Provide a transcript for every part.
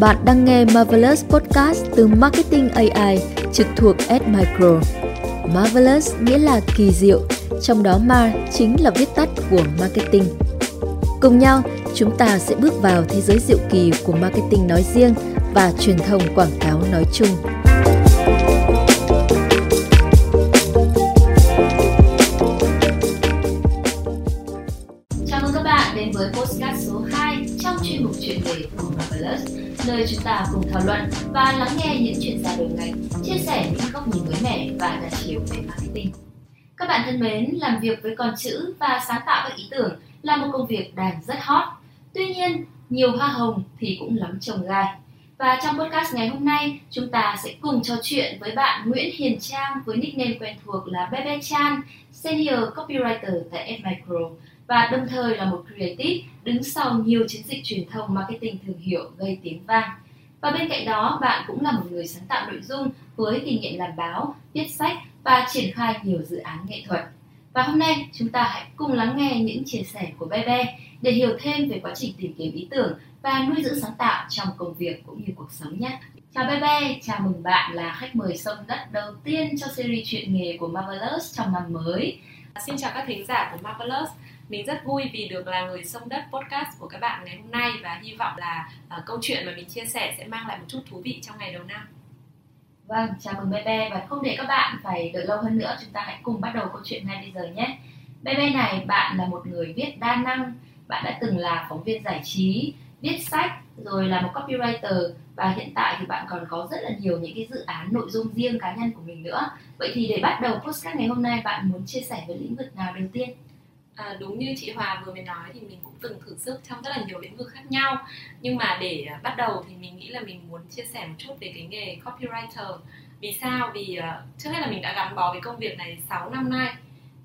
Bạn đang nghe Marvelous Podcast từ Marketing AI trực thuộc Admicro. Marvelous nghĩa là kỳ diệu, trong đó Mar chính là viết tắt của marketing. Cùng nhau, chúng ta sẽ bước vào thế giới diệu kỳ của marketing nói riêng và truyền thông quảng cáo nói chung. Nơi chúng ta cùng thảo luận và lắng nghe những chuyên gia đầu ngành chia sẻ những góc nhìn mới mẻ và đa chiều về marketing. Các bạn thân mến, làm việc với con chữ và sáng tạo các ý tưởng là một công việc đang rất hot. Tuy nhiên, nhiều hoa hồng thì cũng lắm trồng gai. Và trong podcast ngày hôm nay, chúng ta sẽ cùng trò chuyện với bạn Nguyễn Hiền Trang với nickname quen thuộc là Bebe Chan, Senior Copywriter tại F-Micro và đồng thời là một creative đứng sau nhiều chiến dịch truyền thông marketing thương hiệu gây tiếng vang. Và bên cạnh đó, bạn cũng là một người sáng tạo nội dung với kinh nghiệm làm báo, viết sách và triển khai nhiều dự án nghệ thuật. Và hôm nay chúng ta hãy cùng lắng nghe những chia sẻ của Bebe để hiểu thêm về quá trình tìm kiếm ý tưởng và nuôi dưỡng sáng tạo trong công việc cũng như cuộc sống nhé. Chào Bebe, chào mừng bạn là khách mời sông đất đầu tiên cho series chuyện nghề của Marvelous trong năm mới. Xin chào các thính giả của Marvelous mình rất vui vì được là người sông đất podcast của các bạn ngày hôm nay và hy vọng là uh, câu chuyện mà mình chia sẻ sẽ mang lại một chút thú vị trong ngày đầu năm. Vâng, chào mừng Bebe và không để các bạn phải đợi lâu hơn nữa, chúng ta hãy cùng bắt đầu câu chuyện ngay bây giờ nhé. Bebe này, bạn là một người viết đa năng, bạn đã từng là phóng viên giải trí, viết sách, rồi là một copywriter và hiện tại thì bạn còn có rất là nhiều những cái dự án nội dung riêng cá nhân của mình nữa. Vậy thì để bắt đầu podcast ngày hôm nay, bạn muốn chia sẻ về lĩnh vực nào đầu tiên? À, đúng như chị Hòa vừa mới nói thì mình cũng từng thử sức trong rất là nhiều lĩnh vực khác nhau. Nhưng mà để à, bắt đầu thì mình nghĩ là mình muốn chia sẻ một chút về cái nghề copywriter. Vì sao? Vì uh, trước hết là mình đã gắn bó với công việc này 6 năm nay.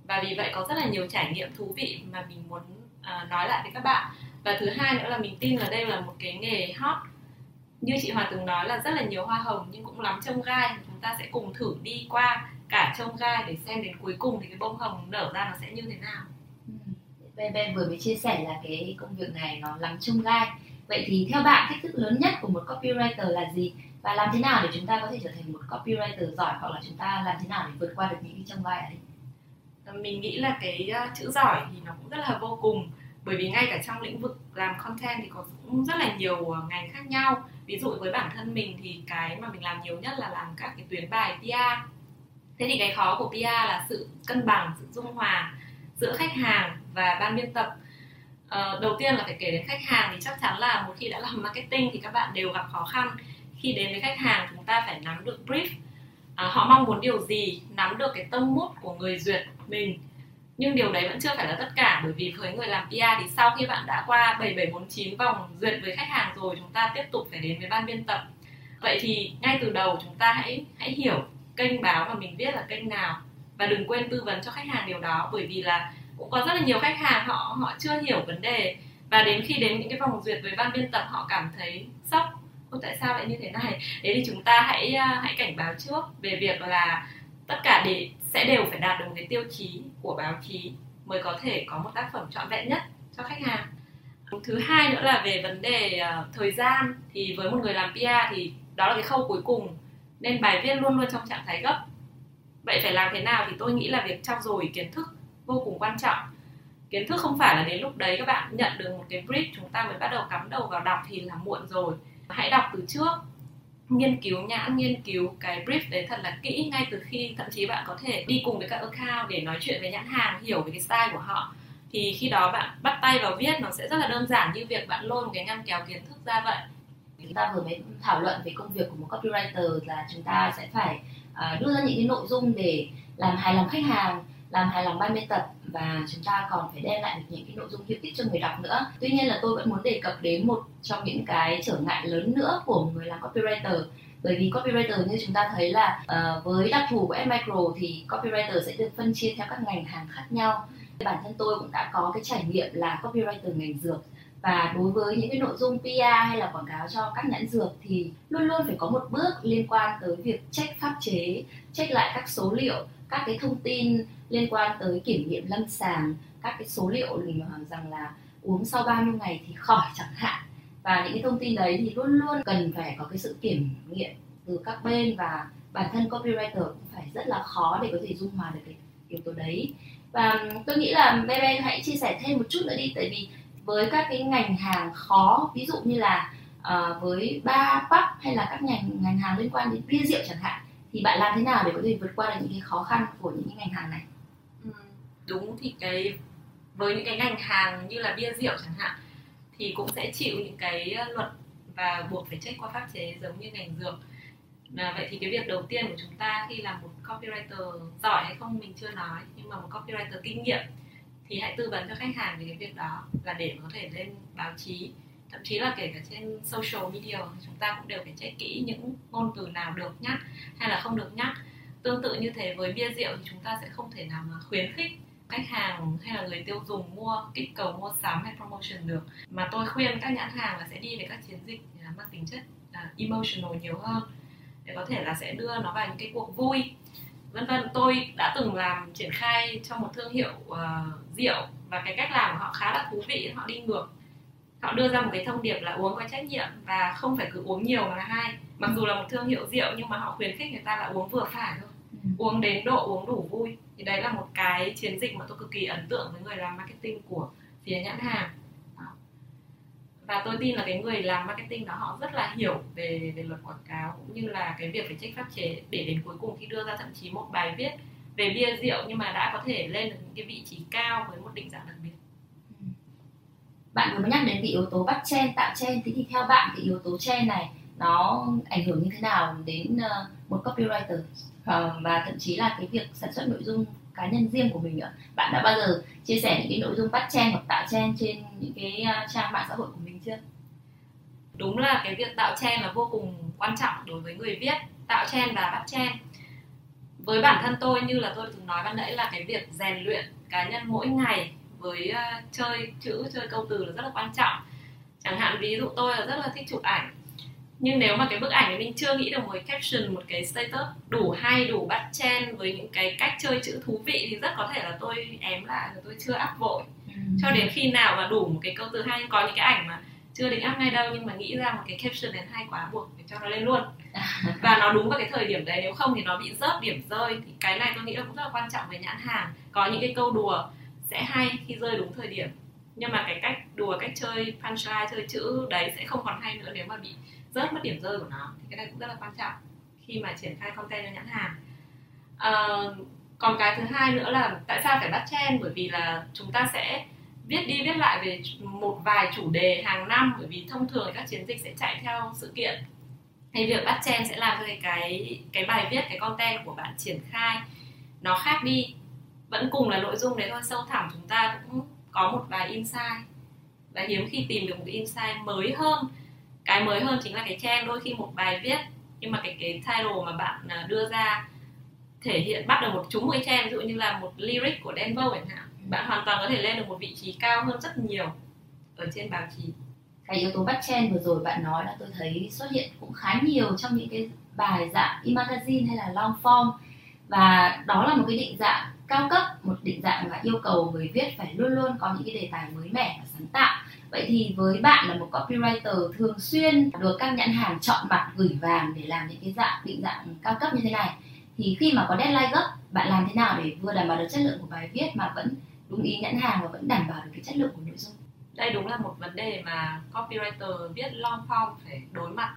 Và vì vậy có rất là nhiều trải nghiệm thú vị mà mình muốn uh, nói lại với các bạn. Và thứ hai nữa là mình tin là đây là một cái nghề hot. Như chị Hòa từng nói là rất là nhiều hoa hồng nhưng cũng lắm trông gai. Chúng ta sẽ cùng thử đi qua cả trông gai để xem đến cuối cùng thì cái bông hồng nở ra nó sẽ như thế nào. VB vừa mới chia sẻ là cái công việc này nó lắm chung gai. Vậy thì theo bạn, thách thức lớn nhất của một copywriter là gì? Và làm thế nào để chúng ta có thể trở thành một copywriter giỏi hoặc là chúng ta làm thế nào để vượt qua được những cái trong gai ấy? Ờ, mình nghĩ là cái ờ, chữ giỏi thì nó cũng rất là vô cùng. Bởi vì ngay cả trong lĩnh vực làm content thì có cũng rất là nhiều ờ, ngành khác nhau. Ví dụ với bản thân mình thì cái mà mình làm nhiều nhất là làm các cái tuyến bài PR thế thì cái khó của PR là sự cân bằng, sự dung hòa giữa khách hàng và ban biên tập. Uh, đầu tiên là phải kể đến khách hàng thì chắc chắn là một khi đã làm marketing thì các bạn đều gặp khó khăn. Khi đến với khách hàng chúng ta phải nắm được brief à, họ mong muốn điều gì nắm được cái tâm mút của người duyệt mình. Nhưng điều đấy vẫn chưa phải là tất cả bởi vì với người làm PR thì sau khi bạn đã qua 7749 vòng duyệt với khách hàng rồi chúng ta tiếp tục phải đến với ban biên tập. Vậy thì ngay từ đầu chúng ta hãy hãy hiểu kênh báo mà mình viết là kênh nào. Và đừng quên tư vấn cho khách hàng điều đó bởi vì là cũng có rất là nhiều khách hàng họ họ chưa hiểu vấn đề. Và đến khi đến những cái vòng duyệt với ban biên tập họ cảm thấy sốc. Ô, tại sao lại như thế này? Thế thì chúng ta hãy à, hãy cảnh báo trước về việc là tất cả để sẽ đều phải đạt được một cái tiêu chí của báo chí mới có thể có một tác phẩm trọn vẹn nhất cho khách hàng. Thứ hai nữa là về vấn đề uh, thời gian. Thì với một người làm PR thì đó là cái khâu cuối cùng. Nên bài viết luôn luôn trong trạng thái gấp. Vậy phải làm thế nào thì tôi nghĩ là việc trau dồi kiến thức vô cùng quan trọng. Kiến thức không phải là đến lúc đấy các bạn nhận được một cái brief chúng ta mới bắt đầu cắm đầu vào đọc thì là muộn rồi. Hãy đọc từ trước nghiên cứu nhãn nghiên cứu cái brief đấy thật là kỹ ngay từ khi thậm chí bạn có thể đi cùng với các account để nói chuyện với nhãn hàng hiểu về cái style của họ. Thì khi đó bạn bắt tay vào viết nó sẽ rất là đơn giản như việc bạn lôi một cái ngăn kéo kiến thức ra vậy. Chúng ta vừa mới thảo luận về công việc của một copywriter là chúng ta sẽ phải uh, đưa ra những cái nội dung để làm hài lòng khách hàng làm hài lòng ban biên tập và chúng ta còn phải đem lại được những cái nội dung hữu ích cho người đọc nữa. Tuy nhiên là tôi vẫn muốn đề cập đến một trong những cái trở ngại lớn nữa của người làm copywriter. Bởi vì copywriter như chúng ta thấy là uh, với đặc thù của Micro thì copywriter sẽ được phân chia theo các ngành hàng khác nhau. Bản thân tôi cũng đã có cái trải nghiệm là copywriter ngành dược. Và đối với những cái nội dung PR hay là quảng cáo cho các nhãn dược thì luôn luôn phải có một bước liên quan tới việc check pháp chế, check lại các số liệu, các cái thông tin liên quan tới kiểm nghiệm lâm sàng các cái số liệu rằng là uống sau bao nhiêu ngày thì khỏi chẳng hạn. Và những cái thông tin đấy thì luôn luôn cần phải có cái sự kiểm nghiệm từ các bên và bản thân copywriter cũng phải rất là khó để có thể dung hòa được cái yếu tố đấy. Và tôi nghĩ là Bebe hãy chia sẻ thêm một chút nữa đi tại vì với các cái ngành hàng khó ví dụ như là uh, với ba pub hay là các ngành ngành hàng liên quan đến bia rượu chẳng hạn thì bạn làm thế nào để có thể vượt qua được những cái khó khăn của những cái ngành hàng này? Ừ, đúng thì cái với những cái ngành hàng như là bia rượu chẳng hạn thì cũng sẽ chịu những cái luật và buộc phải check qua pháp chế giống như ngành dược à, vậy thì cái việc đầu tiên của chúng ta khi làm một copywriter giỏi hay không mình chưa nói nhưng mà một copywriter kinh nghiệm thì hãy tư vấn cho khách hàng về cái việc đó là để có thể lên báo chí thậm chí là kể cả trên social media chúng ta cũng đều phải check kỹ những ngôn từ nào được nhắc hay là không được nhắc. Tương tự như thế với bia rượu thì chúng ta sẽ không thể nào mà khuyến khích khách hàng hay là người tiêu dùng mua kích cầu mua sắm hay promotion được. Mà tôi khuyên các nhãn hàng là sẽ đi về các chiến dịch à, mang tính chất à, emotional nhiều hơn. Để có thể là sẽ đưa nó vào những cái cuộc vui. Vân vân tôi đã từng làm triển khai cho một thương hiệu uh, rượu và cái cách làm của họ khá là thú vị họ đi ngược họ đưa ra một cái thông điệp là uống có trách nhiệm và không phải cứ uống nhiều là hai. Mặc dù là một thương hiệu rượu nhưng mà họ khuyến khích người ta là uống vừa phải thôi. Ừ. uống đến độ uống đủ vui. Thì đấy là một cái chiến dịch mà tôi cực kỳ ấn tượng với người làm marketing của phía nhãn hàng. Và tôi tin là cái người làm marketing đó họ rất là hiểu về về luật quảng cáo cũng như là cái việc phải trách pháp chế để đến cuối cùng khi đưa ra thậm chí một bài viết về bia rượu nhưng mà đã có thể lên được những cái vị trí cao với một định dạng đặc biệt bạn vừa mới nhắc đến cái yếu tố bắt chen, tạo chen thì theo bạn cái yếu tố chen này nó ảnh hưởng như thế nào đến ờ, một copywriter? Ờ, và thậm chí là cái việc sản xuất nội dung cá nhân riêng của mình nữa bạn đã bao giờ chia sẻ những cái nội dung bắt chen hoặc tạo chen trên những cái ờ, trang mạng xã hội của mình chưa? Đúng là cái việc tạo chen là vô cùng quan trọng đối với người viết. Tạo chen và bắt chen. Với bản thân tôi như là tôi từng nói ban nãy là cái việc rèn luyện cá nhân mỗi ngày với uh, chơi chữ chơi câu từ là rất là quan trọng. Chẳng hạn ví dụ tôi là rất là thích chụp ảnh. Nhưng nếu mà cái bức ảnh mình chưa nghĩ được một cái caption một cái status đủ hay đủ bắt chen với những cái cách chơi chữ thú vị thì rất có thể là tôi ém lại và tôi chưa áp vội. Ừ. cho đến khi nào mà đủ một cái câu từ hay có những cái ảnh mà chưa định áp ngay đâu nhưng mà nghĩ ra một cái caption đến hay quá buộc phải cho nó lên luôn. Và nó đúng vào cái thời điểm đấy nếu không thì nó bị rớt điểm rơi. Thì cái này tôi nghĩ là cũng rất là quan trọng về nhãn hàng. Có những cái câu đùa sẽ hay khi rơi đúng thời điểm. Nhưng mà cái cách đùa cách chơi punchline chơi chữ đấy sẽ không còn hay nữa nếu mà bị rớt mất điểm rơi của nó. Thì cái này cũng rất là quan trọng khi mà triển khai content cho nhãn hàng. À, còn cái thứ hai nữa là tại sao phải bắt trend? Bởi vì là chúng ta sẽ viết đi viết lại về một vài chủ đề hàng năm bởi vì thông thường các chiến dịch sẽ chạy theo sự kiện. Thì việc bắt chen sẽ làm cho cái cái cái bài viết cái content của bạn triển khai nó khác đi vẫn cùng là nội dung đấy thôi sâu thẳm chúng ta cũng có một vài insight. Và hiếm khi tìm được một cái insight mới hơn. Cái mới hơn chính là cái trend. Đôi khi một bài viết nhưng mà cái cái title mà bạn à, đưa ra thể hiện bắt được một chúng một cái trend ví dụ như là một lyric của Denver chẳng hạn bạn hoàn toàn có thể lên được một vị trí cao hơn rất nhiều ở trên báo chí. Cái yếu tố bắt trend vừa rồi bạn nói là tôi thấy xuất hiện cũng khá nhiều trong những cái bài dạng e-magazine hay là long form. Và đó là một cái định dạng cao cấp, một định dạng là yêu cầu người viết phải luôn luôn có những cái đề tài mới mẻ và sáng tạo. Vậy thì với bạn là một copywriter thường xuyên được các nhãn hàng chọn mặt gửi vàng để làm những cái dạng định dạng cao cấp như thế này, thì khi mà có deadline gấp, bạn làm thế nào để vừa đảm bảo được chất lượng của bài viết mà vẫn đúng ý nhãn hàng và vẫn đảm bảo được cái chất lượng của nội dung? Đây đúng là một vấn đề mà copywriter viết long form phải đối mặt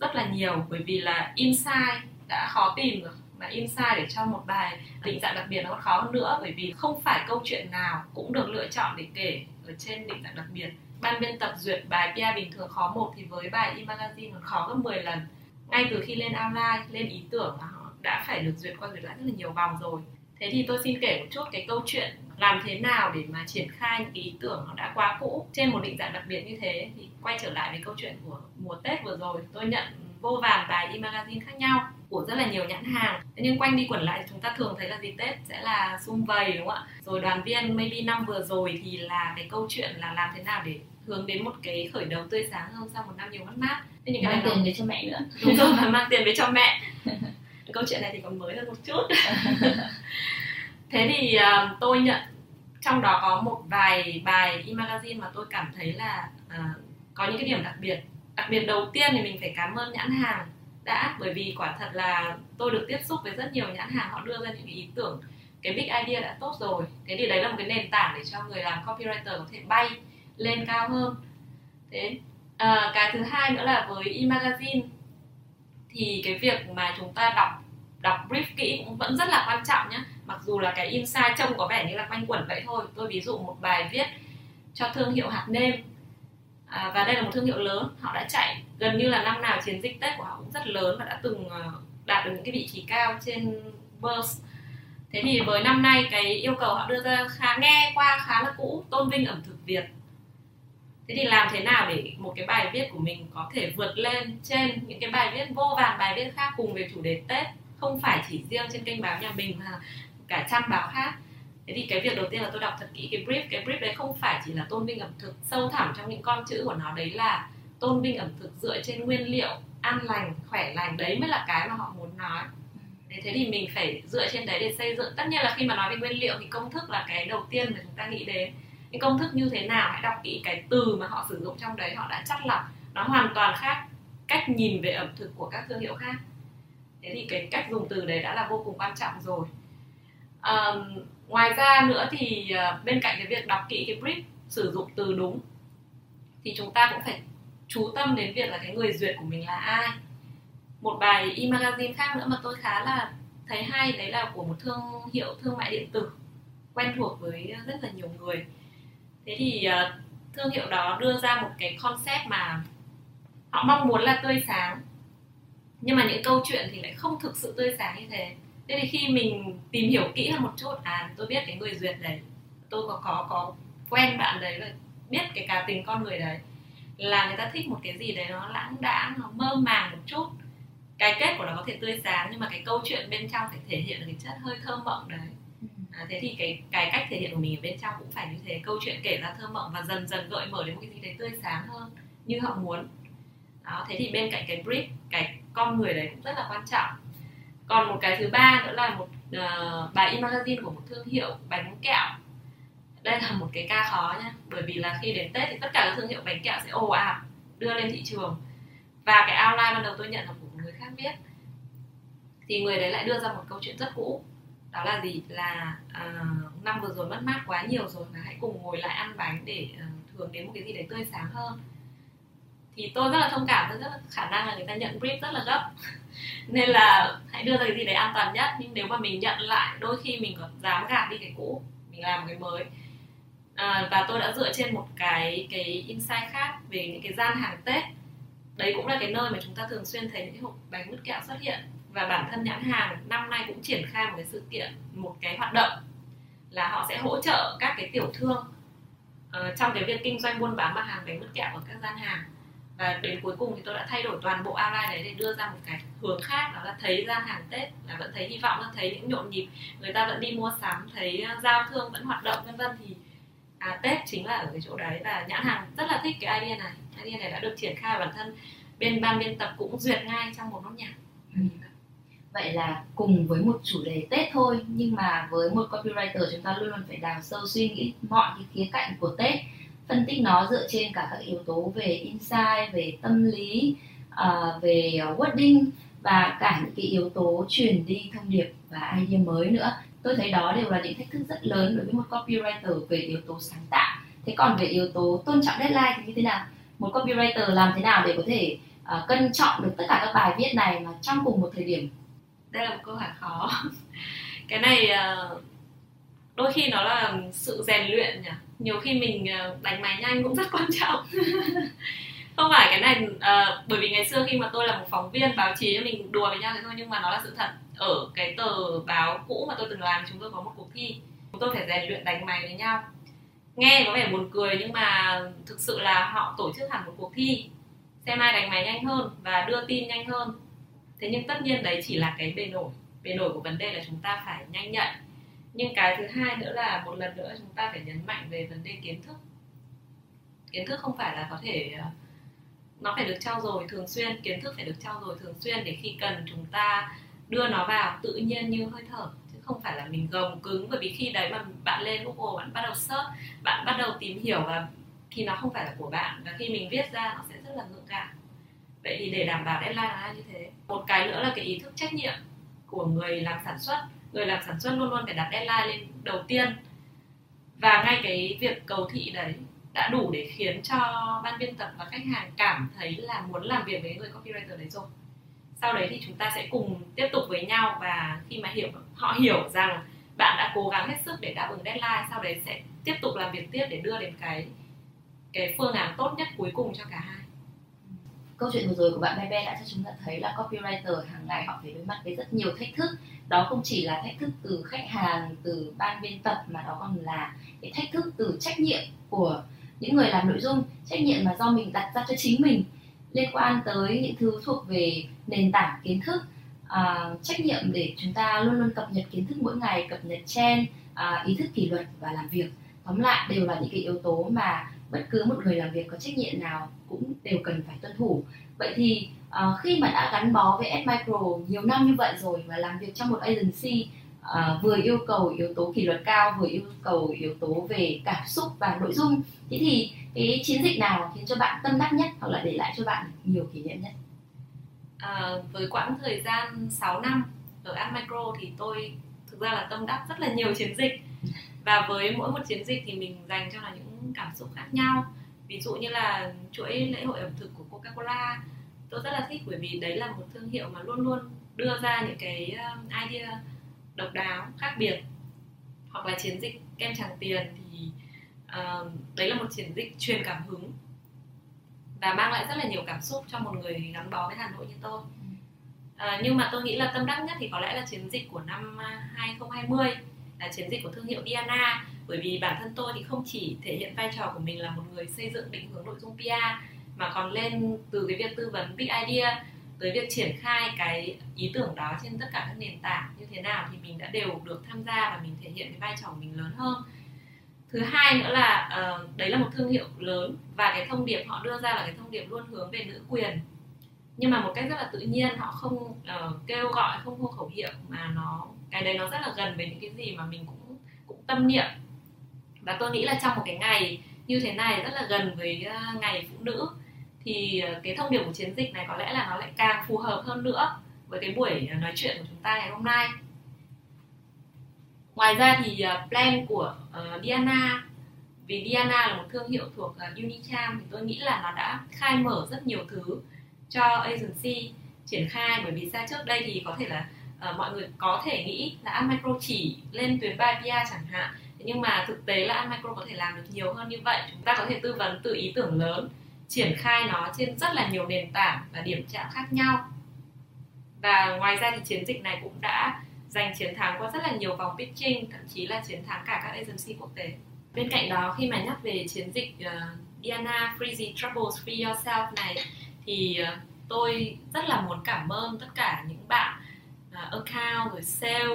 rất là nhiều, bởi vì là insight đã khó tìm rồi mà insight để cho một bài định dạng đặc biệt nó còn khó hơn nữa, bởi vì không phải câu chuyện nào cũng được lựa chọn để kể ở trên định dạng đặc biệt. Ban biên tập duyệt bài PR bình thường khó một thì với bài e-magazine còn khó gấp 10 lần. Ngay từ khi lên outline lên ý tưởng là họ đã phải được duyệt qua duyệt lại rất là nhiều vòng rồi. Thế thì tôi xin kể một chút cái câu chuyện làm thế nào để mà triển khai những cái ý tưởng nó đã quá cũ. Trên một định dạng đặc biệt như thế thì quay trở lại với câu chuyện của mùa tết vừa rồi, tôi nhận vô vàn bài e-magazine khác nhau của rất là nhiều nhãn hàng. Thế nhưng quanh đi quẩn lại chúng ta thường thấy là dịp tết sẽ là sum vầy đúng không ạ? Rồi đoàn viên maybe năm vừa rồi thì là cái câu chuyện là làm thế nào để hướng đến một cái khởi đầu tươi sáng hơn sau một năm nhiều mất mát. Thế những cái mang tiền về cho mẹ nữa. Đúng rồi và mang tiền về cho mẹ. Câu chuyện này thì còn mới hơn một chút. Thế thì uh, tôi nhận trong đó có một vài bài e-magazine mà tôi cảm thấy là uh, có những cái điểm đặc biệt. Đặc biệt đầu tiên thì mình phải cảm ơn nhãn hàng đã bởi vì quả thật là tôi được tiếp xúc với rất nhiều nhãn hàng họ đưa ra những cái ý tưởng cái big idea đã tốt rồi. Thế thì đấy là một cái nền tảng để cho người làm copywriter có thể bay lên cao hơn. Thế à, cái thứ hai nữa là với e-magazine thì cái việc mà chúng ta đọc đọc brief kỹ cũng vẫn rất là quan trọng nhé mặc dù là cái insight trông có vẻ như là quanh quẩn vậy thôi. Tôi ví dụ một bài viết cho thương hiệu hạt nêm à, và đây là một thương hiệu lớn. Họ đã chạy gần như là năm nào chiến dịch tết của họ cũng rất lớn và đã từng ờ, đạt được những cái vị trí cao trên Burst thế thì với năm nay cái yêu cầu họ đưa ra khá nghe qua khá là cũ tôn vinh ẩm thực Việt. Thế thì làm thế nào để một cái bài viết của mình có thể vượt lên trên những cái bài viết vô vàn bài viết khác cùng về chủ đề Tết? Không phải chỉ riêng trên kênh báo nhà mình mà cả trăm báo khác thế thì cái việc đầu tiên là tôi đọc thật kỹ cái brief. Cái brief đấy không phải chỉ là tôn vinh ẩm thực sâu thẳm trong những con chữ của nó đấy là tôn vinh ẩm thực dựa trên nguyên liệu an lành khỏe lành. Đấy mới là cái mà họ muốn nói. Thế, thế thì mình phải dựa trên đấy để xây dựng. Tất nhiên là khi mà nói về nguyên liệu thì công thức là cái đầu tiên mà chúng ta nghĩ đến. Những công thức như thế nào hãy đọc kỹ cái từ mà họ sử dụng trong đấy. Họ đã chắc lọc nó hoàn toàn khác cách nhìn về ẩm thực của các thương hiệu khác. Thế thì cái cách dùng từ đấy đã là vô cùng quan trọng rồi. Um, ngoài ra nữa thì ờ, bên cạnh cái việc đọc kỹ cái brief sử dụng từ đúng, thì chúng ta cũng phải chú tâm đến việc là cái người duyệt của mình là ai. Một bài e-magazine khác nữa mà tôi khá là thấy hay, đấy là của một thương hiệu thương mại điện tử, quen thuộc với rất là nhiều người. Thế thì ờ, thương hiệu đó đưa ra một cái concept mà họ mong muốn là tươi sáng, nhưng mà những câu chuyện thì lại không thực sự tươi sáng như thế thế thì khi mình tìm hiểu kỹ hơn một chút à tôi biết cái người duyệt đấy tôi có có có quen bạn đấy và biết cái cá tính con người đấy là người ta thích một cái gì đấy nó lãng đãng nó mơ màng một chút. Cái kết của nó có thể tươi sáng nhưng mà cái câu chuyện bên trong phải thể hiện được cái chất hơi thơ mộng đấy. À, thế thì cái cái cách thể hiện của mình ở bên trong cũng phải như thế câu chuyện kể ra thơ mộng và dần dần gợi mở đến một cái gì đấy tươi sáng hơn như họ muốn. Đó thế thì bên cạnh cái brief cái con người đấy cũng rất là quan trọng còn một cái thứ ba nữa là một uh, bài in magazine của một thương hiệu bánh kẹo. Đây là một cái ca khó nha bởi vì là khi đến tết thì tất cả các thương hiệu bánh kẹo sẽ ồ ạt đưa lên thị trường. Và cái outline ban đầu tôi nhận là của một người khác viết. Thì người đấy lại đưa ra một câu chuyện rất cũ. Đó là gì? Là uh, năm vừa rồi mất mát quá nhiều rồi mà hãy cùng ngồi lại ăn bánh để ờ, uh, hướng đến một cái gì đấy tươi sáng hơn thì tôi rất là thông cảm rất là khả năng là người ta nhận brief rất là gấp. Nên là hãy đưa ra cái gì đấy an toàn nhất. Nhưng nếu mà mình nhận lại đôi khi mình còn dám gạt đi cái cũ mình làm cái mới. À, và tôi đã dựa trên một cái cái insight khác về những cái gian hàng tết. Đấy cũng là cái nơi mà chúng ta thường xuyên thấy những cái hộp bánh mứt kẹo xuất hiện. Và bản thân nhãn hàng năm nay cũng triển khai một cái sự kiện một cái hoạt động là họ sẽ hỗ trợ các cái tiểu thương uh, trong cái việc kinh doanh buôn bán mặt hàng bánh mứt kẹo ở các gian hàng và đến cuối cùng thì tôi đã thay đổi toàn bộ outline đấy để đưa ra một cái hướng khác đó là thấy gian hàng tết là vẫn thấy hy vọng là thấy những nhộn nhịp người ta vẫn đi mua sắm thấy ờ, giao thương vẫn hoạt động vân vân. Thì à, tết chính là ở cái chỗ đấy và nhãn hàng rất là thích cái idea này. Idea này đã được triển khai bản thân bên ban biên tập cũng duyệt ngay trong một nốt nhạc. Ừ. vậy là cùng với một chủ đề tết thôi nhưng mà với một copywriter chúng ta luôn luôn phải đào sâu suy nghĩ mọi cái khía cạnh của tết phân tích nó dựa trên cả các yếu tố về insight về tâm lý uh, về ờ, wording và cả những cái yếu tố truyền đi thông điệp và idea mới nữa. Tôi thấy đó đều là những thách thức rất lớn đối với một copywriter về yếu tố sáng tạo. Thế còn về yếu tố tôn trọng deadline thì như thế nào? Một copywriter làm thế nào để có thể uh, cân trọng được tất cả các bài viết này mà trong cùng một thời điểm? Đây là một câu hỏi khó. Cái này uh, đôi khi nó là sự rèn luyện nhỉ? Nhiều khi mình ờ, đánh máy nhanh cũng rất quan trọng. Không phải cái này uh, bởi vì ngày xưa khi mà tôi là một phóng viên báo chí mình đùa với nhau thế thôi nhưng mà nó là sự thật. Ở cái tờ báo cũ mà tôi từng làm chúng tôi có một cuộc thi. Chúng tôi phải rèn luyện đánh máy với nhau. Nghe có vẻ buồn cười nhưng mà thực sự là họ tổ chức hẳn một cuộc thi. Xem ai đánh máy nhanh hơn và đưa tin nhanh hơn. Thế nhưng tất nhiên đấy chỉ là cái bề nổi. Bề nổi của vấn đề là chúng ta phải nhanh nhạy nhưng cái thứ hai nữa là một lần nữa chúng ta phải nhấn mạnh về vấn đề kiến thức. Kiến thức không phải là có thể ờ, nó phải được trao dồi thường xuyên, kiến thức phải được trao dồi thường xuyên để khi cần chúng ta đưa nó vào tự nhiên như hơi thở. Chứ không phải là mình gồng cứng, bởi vì khi đấy mà bạn lên google, bạn bắt đầu search, bạn bắt đầu tìm hiểu và thì nó không phải là của bạn. Và khi mình viết ra, nó sẽ rất là ngượng ngạo vậy thì để đảm bảo deadline là như thế. Một cái nữa là cái ý thức trách nhiệm của người làm sản xuất người làm sản xuất luôn luôn phải đặt deadline lên đầu tiên. Và ngay cái việc cầu thị đấy đã đủ để khiến cho ban biên tập và khách hàng cảm thấy là muốn làm việc với người copywriter đấy rồi. Sau đấy thì chúng ta sẽ cùng tiếp tục với nhau và khi mà hiểu, họ hiểu rằng bạn đã cố gắng hết sức để đáp ứng deadline, sau đấy sẽ tiếp tục làm việc tiếp để đưa đến cái cái phương án tốt nhất cuối cùng cho cả hai câu chuyện vừa rồi của bạn Bebe đã cho chúng ta thấy là copywriter hàng ngày họ phải đối mặt với rất nhiều thách thức. Đó không chỉ là thách thức từ khách hàng từ ban biên tập mà đó còn là cái thách thức từ trách nhiệm của những người làm nội dung. Trách nhiệm mà do mình đặt ra cho chính mình liên quan tới những thứ thuộc về nền tảng kiến thức. Uh, trách nhiệm để chúng ta luôn luôn cập nhật kiến thức mỗi ngày cập nhật trend uh, ý thức kỷ luật và làm việc. Tóm lại đều là những cái yếu tố mà bất cứ một người làm việc có trách nhiệm nào cũng đều cần phải tuân thủ. Vậy thì uh, khi mà đã gắn bó với S Micro nhiều năm như vậy rồi và làm việc trong một agency uh, vừa yêu cầu yếu tố kỷ luật cao vừa yêu cầu yếu tố về cảm xúc và nội dung thế thì cái chiến dịch nào khiến cho bạn tâm đắc nhất hoặc là để lại cho bạn nhiều kỷ niệm nhất? À, với quãng thời gian 6 năm ở Ad Micro thì tôi thực ra là tâm đắc rất là nhiều chiến dịch. Và với mỗi một chiến dịch thì mình dành cho là những cảm xúc khác nhau. Ví dụ như là chuỗi lễ hội ẩm thực của Coca-Cola tôi rất là thích bởi vì đấy là một thương hiệu mà luôn luôn đưa ra những cái um, idea độc đáo khác biệt. Hoặc là chiến dịch kem tràng tiền thì uh, đấy là một chiến dịch truyền cảm hứng và mang lại rất là nhiều cảm xúc cho một người gắn bó với Hà Nội như tôi. À, nhưng mà tôi nghĩ là tâm đắc nhất thì có lẽ là chiến dịch của năm 2020 là chiến dịch của thương hiệu Diana bởi vì bản thân tôi thì không chỉ thể hiện vai trò của mình là một người xây dựng định hướng nội dung PR mà còn lên từ cái việc tư vấn big idea tới việc triển khai cái ý tưởng đó trên tất cả các nền tảng như thế nào thì mình đã đều được tham gia và mình thể hiện cái vai trò của mình lớn hơn. Thứ hai nữa là uh, đấy là một thương hiệu lớn và cái thông điệp họ đưa ra là cái thông điệp luôn hướng về nữ quyền. Nhưng mà một cách rất là tự nhiên họ không uh, kêu gọi không hô khẩu hiệu mà nó cái đấy nó rất là gần với những cái gì mà mình cũng cũng tâm niệm và tôi nghĩ là trong một cái ngày như thế này rất là gần với ờ, ngày phụ nữ thì ờ, cái thông điệp của chiến dịch này có lẽ là nó lại càng phù hợp hơn nữa với cái buổi ờ, nói chuyện của chúng ta ngày hôm nay. Ngoài ra thì plan của uh, Diana vì Diana là một thương hiệu thuộc uh, Unicharm thì tôi nghĩ là nó đã khai mở rất nhiều thứ cho agency triển khai. Bởi vì ra trước đây thì có thể là uh, mọi người có thể nghĩ là Micro chỉ lên tuyến bài PR chẳng hạn nhưng mà thực tế là Micro có thể làm được nhiều hơn như vậy. Chúng ta có thể tư vấn từ ý tưởng lớn triển khai nó trên rất là nhiều nền tảng và điểm chạm khác nhau. Và ngoài ra thì chiến dịch này cũng đã giành chiến thắng qua rất là nhiều vòng pitching thậm chí là chiến thắng cả các agency quốc tế. Bên cạnh đó khi mà nhắc về chiến dịch uh, Diana Freezy Troubles Free Yourself này thì uh, tôi rất là muốn cảm ơn tất cả những bạn uh, account rồi sale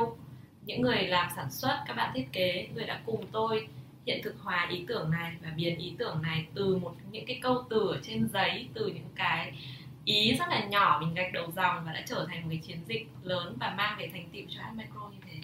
những người làm sản xuất, các bạn thiết kế người đã cùng tôi hiện thực hóa ý tưởng này và biến ý tưởng này từ một, những cái câu từ ở trên giấy, từ những cái ý rất là nhỏ mình gạch đầu dòng và đã trở thành một cái chiến dịch lớn và mang về thành tựu cho Admicro như thế.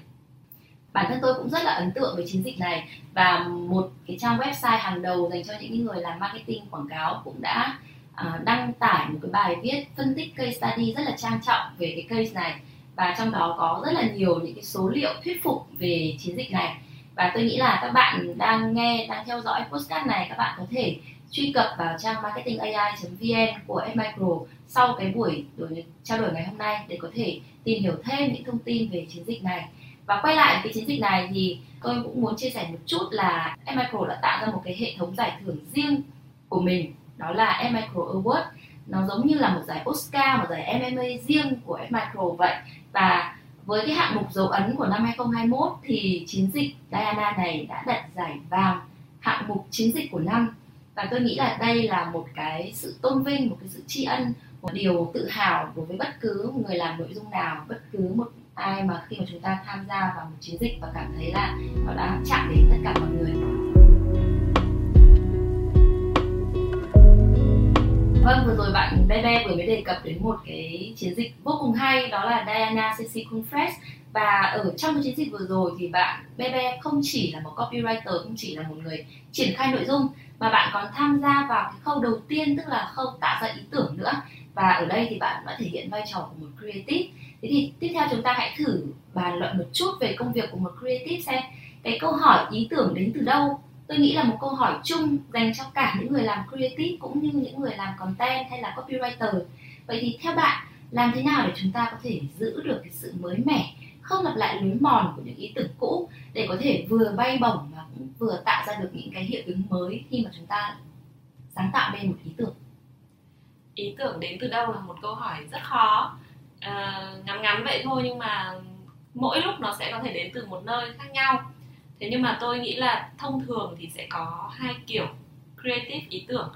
Bản thân tôi cũng rất là ấn tượng với chiến dịch này và một cái trang website hàng đầu dành cho những người làm marketing, quảng cáo cũng đã à, đăng tải một cái bài viết phân tích case study rất là trang trọng về cái case này và trong đó có rất là nhiều những cái số liệu thuyết phục về chiến dịch này. Và tôi nghĩ là các bạn đang nghe đang theo dõi postcard này các bạn có thể truy cập vào trang marketingai.vn của Fmicro sau cái buổi đổi, trao đổi ngày hôm nay để có thể tìm hiểu thêm những thông tin về chiến dịch này. Và quay lại cái chiến dịch này thì tôi cũng muốn chia sẻ một chút là Fmicro đã tạo ra một cái hệ thống giải thưởng riêng của mình đó là Fmicro Award. Nó giống như là một giải Oscar một giải MMA riêng của Fmicro vậy và với cái hạng mục dấu ấn của năm 2021 thì chiến dịch Diana này đã đặt giải vàng hạng mục chiến dịch của năm. Và tôi nghĩ là đây là một cái sự tôn vinh, một cái sự tri ân, một điều tự hào đối với bất cứ một người làm nội dung nào, bất cứ một ai mà khi mà chúng ta tham gia vào một chiến dịch và cảm thấy là nó đã chạm đến tất cả mọi người. Vâng, vừa rồi bạn Bebe vừa mới đề cập đến một cái chiến dịch vô cùng hay đó là Diana CC Confess và ở trong cái chiến dịch vừa rồi thì bạn Bebe không chỉ là một copywriter không chỉ là một người triển khai nội dung mà bạn còn tham gia vào cái khâu đầu tiên tức là khâu tạo ra ý tưởng nữa. Và ở đây thì bạn đã thể hiện vai trò của một creative. Thế thì tiếp theo chúng ta hãy thử bàn luận một chút về công việc của một creative xem. Cái câu hỏi ý tưởng đến từ đâu? Tôi nghĩ là một câu hỏi chung dành cho cả những người làm creative cũng như những người làm content hay là copywriter. Vậy thì theo bạn làm thế nào để chúng ta có thể giữ được cái sự mới mẻ không lặp lại lối mòn của những ý tưởng cũ để có thể vừa bay bổng và cũng vừa tạo ra được những cái hiệu ứng mới khi mà chúng ta sáng tạo lên một ý tưởng? Ý tưởng đến từ đâu là một câu hỏi rất khó. Ờ, à, ngắn ngắn vậy thôi nhưng mà mỗi lúc nó sẽ có thể đến từ một nơi khác nhau thế nhưng mà tôi nghĩ là thông thường thì sẽ có hai kiểu creative ý tưởng.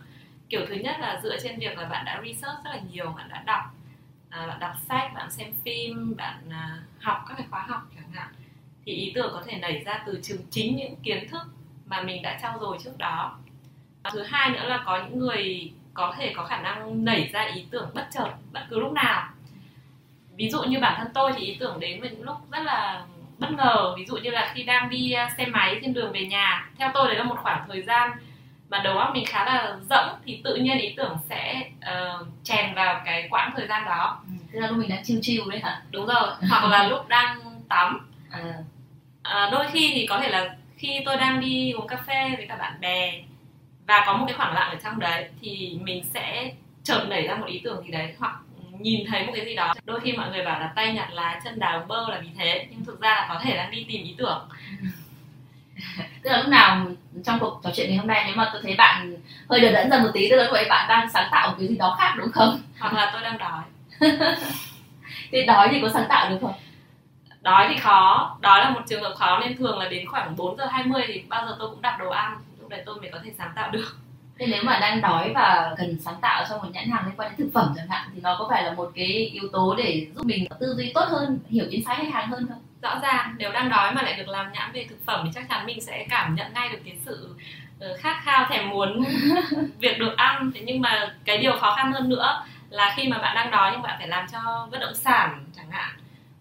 Kiểu thứ nhất là dựa trên việc là bạn đã research rất là nhiều bạn đã đọc à, bạn đọc sách bạn xem phim bạn à, học các cái khóa học chẳng hạn thì ý tưởng có thể nảy ra từ trường chính những kiến thức mà mình đã trao dồi trước đó. Thứ hai nữa là có những người có thể có khả năng nảy ra ý tưởng bất chợt bất cứ lúc nào. Ví dụ như bản thân tôi thì ý tưởng đến vào những lúc rất là bất ngờ ví dụ như là khi đang đi à, xe máy trên đường về nhà theo tôi đấy là một khoảng thời gian mà đầu óc mình khá là rỗng thì tự nhiên ý tưởng sẽ uh, chèn vào cái quãng thời gian đó. Ừ, tức là lúc mình đang chiêu chiêu đấy hả? Đúng rồi hoặc là lúc đang tắm. À. À, đôi khi thì có thể là khi tôi đang đi uống cà phê với cả bạn bè và có một cái khoảng lặng ở trong đấy thì mình sẽ chợt nảy ra một ý tưởng gì đấy hoặc nhìn thấy một cái gì đó. Đôi khi mọi người bảo là tay nhặt lá chân đào bơ là vì thế nhưng thực ra là có thể đang đi tìm ý tưởng. Tức là lúc nào trong cuộc trò chuyện ngày hôm nay nếu mà tôi thấy bạn hơi đờ đẫn ra một tí tức là ấy bạn đang sáng tạo một cái gì đó khác đúng không? Hoặc là tôi đang đói. Thì đói thì có sáng tạo được không? Đói thì khó. Đói là một trường hợp khó. Nên thường là đến khoảng 4 giờ 20 thì bao giờ tôi cũng đặt đồ ăn. Lúc đấy tôi mới có thể sáng tạo được thế nếu mà đang đói và cần sáng tạo cho một nhãn hàng liên quan đến thực phẩm chẳng hạn thì nó có phải là một cái yếu tố để giúp mình tư duy tốt hơn hiểu insight khách hàng hơn không? Rõ ràng nếu đang đói mà lại được làm nhãn về thực phẩm thì chắc chắn mình sẽ cảm nhận ngay được cái sự ờ, khát khao thèm muốn việc được ăn. Thế nhưng mà cái điều khó khăn hơn nữa là khi mà bạn đang đói nhưng bạn phải làm cho bất động sản chẳng hạn.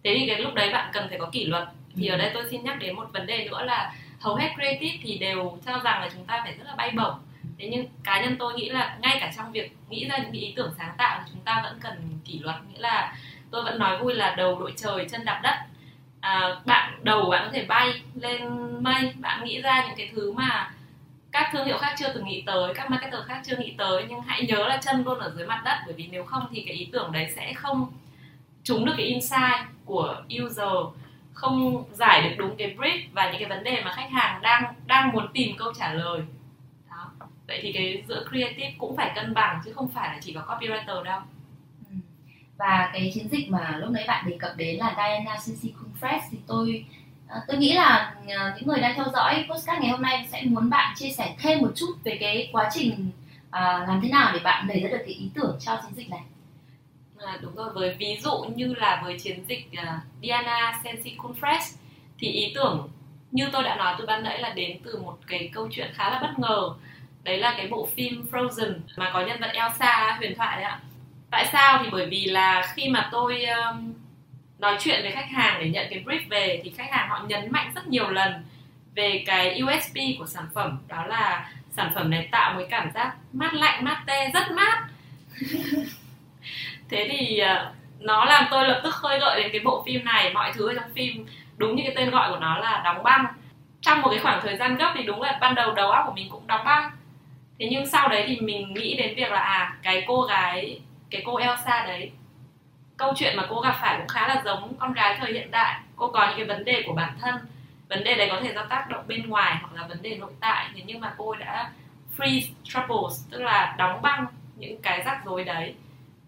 Thế thì cái lúc đấy bạn cần phải có kỷ luật. Thì ở đây tôi xin nhắc đến một vấn đề nữa là hầu hết creative thì đều cho rằng là chúng ta phải rất là bay bổng thế nhưng cá nhân tôi nghĩ là ngay cả trong việc nghĩ ra những ý tưởng sáng tạo thì chúng ta vẫn cần kỷ luật. Nghĩa là tôi vẫn nói vui là đầu đội trời chân đạp đất. À, bạn đầu bạn có thể bay lên mây. Bạn nghĩ ra những cái thứ mà các thương hiệu khác chưa từng nghĩ tới các marketer khác chưa nghĩ tới. Nhưng hãy nhớ là chân luôn ở dưới mặt đất bởi vì nếu không thì cái ý tưởng đấy sẽ không trúng được cái insight của user không giải được đúng cái brief và những cái vấn đề mà khách hàng đang đang muốn tìm câu trả lời vậy thì cái giữa creative cũng phải cân bằng chứ không phải là chỉ có copywriter đâu. Ừ. và cái chiến dịch mà lúc nãy bạn đề cập đến là Diana CC Fresh thì tôi à, tôi nghĩ là à, những người đang theo dõi postcard ngày hôm nay sẽ muốn bạn chia sẻ thêm một chút về cái quá trình à, làm thế nào để bạn nảy ra được cái ý tưởng cho chiến dịch này. À, đúng rồi với ví dụ như là với chiến dịch uh, Diana Sensi Confresh thì ý tưởng như tôi đã nói từ ban nãy là đến từ một cái câu chuyện khá là bất ngờ đấy là cái bộ phim Frozen mà có nhân vật Elsa huyền thoại đấy ạ. Tại sao? Thì bởi vì là khi mà tôi um, nói chuyện với khách hàng để nhận cái brief về thì khách hàng họ nhấn mạnh rất nhiều lần về cái USP của sản phẩm. Đó là sản phẩm này tạo một cảm giác mát lạnh mát tê rất mát. Thế thì ờ, nó làm tôi lập tức khơi gợi đến cái bộ phim này. Mọi thứ ở trong phim đúng như cái tên gọi của nó là đóng băng. Trong một cái khoảng thời gian gấp thì đúng là ban đầu đầu óc của mình cũng đóng băng thế nhưng sau đấy thì mình nghĩ đến việc là à cái cô gái, cái cô Elsa đấy, câu chuyện mà cô gặp phải cũng khá là giống con gái thời hiện đại. Cô có những cái vấn đề của bản thân, vấn đề đấy có thể do tác động bên ngoài hoặc là vấn đề nội tại. Thế nhưng mà cô đã freeze troubles, tức là đóng băng những cái rắc rối đấy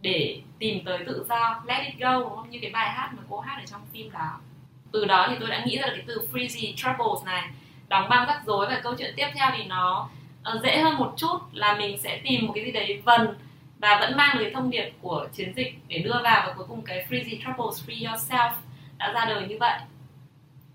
để tìm tới tự do, let it go, đúng không? Như cái bài hát mà cô hát ở trong phim đó. Từ đó thì tôi đã nghĩ ra được cái từ freezy troubles này, đóng băng rắc rối. Và câu chuyện tiếp theo thì nó uh, dễ hơn một chút là mình sẽ tìm một cái gì đấy vần và vẫn mang được cái thông điệp của chiến dịch để đưa vào và cuối cùng cái freezy troubles free yourself đã ra đời như vậy.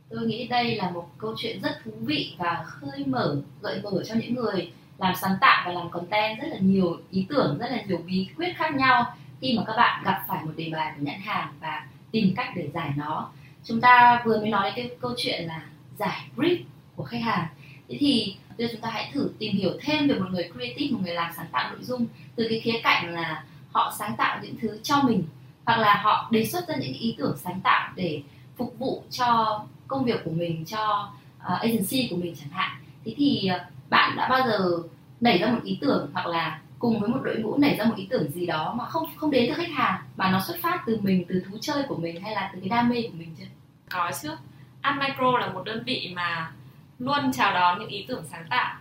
Tôi nghĩ đây là một câu chuyện rất thú vị và khơi mở gợi mở cho những người làm sáng tạo và làm content rất là nhiều ý tưởng rất là nhiều bí quyết khác nhau khi mà các bạn gặp phải một đề bài của nhãn hàng và tìm cách để giải nó. Chúng ta vừa mới nói đến cái câu chuyện là giải brief của khách hàng. Thế thì bây giờ chúng ta hãy thử tìm hiểu thêm về một người creative một người làm sáng tạo nội dung từ cái khía cạnh là họ sáng tạo những thứ cho mình hoặc là họ đề xuất ra những ý tưởng sáng tạo để phục vụ cho công việc của mình cho uh, agency của mình chẳng hạn. Thế thì uh, bạn đã bao giờ nảy ra một ý tưởng hoặc là cùng với một đội ngũ nảy ra một ý tưởng gì đó mà không không đến từ khách hàng mà nó xuất phát từ mình từ thú chơi của mình hay là từ cái đam mê của mình chưa? Có chứ. Ad Micro là một đơn vị mà luôn chào đón những ý tưởng sáng tạo.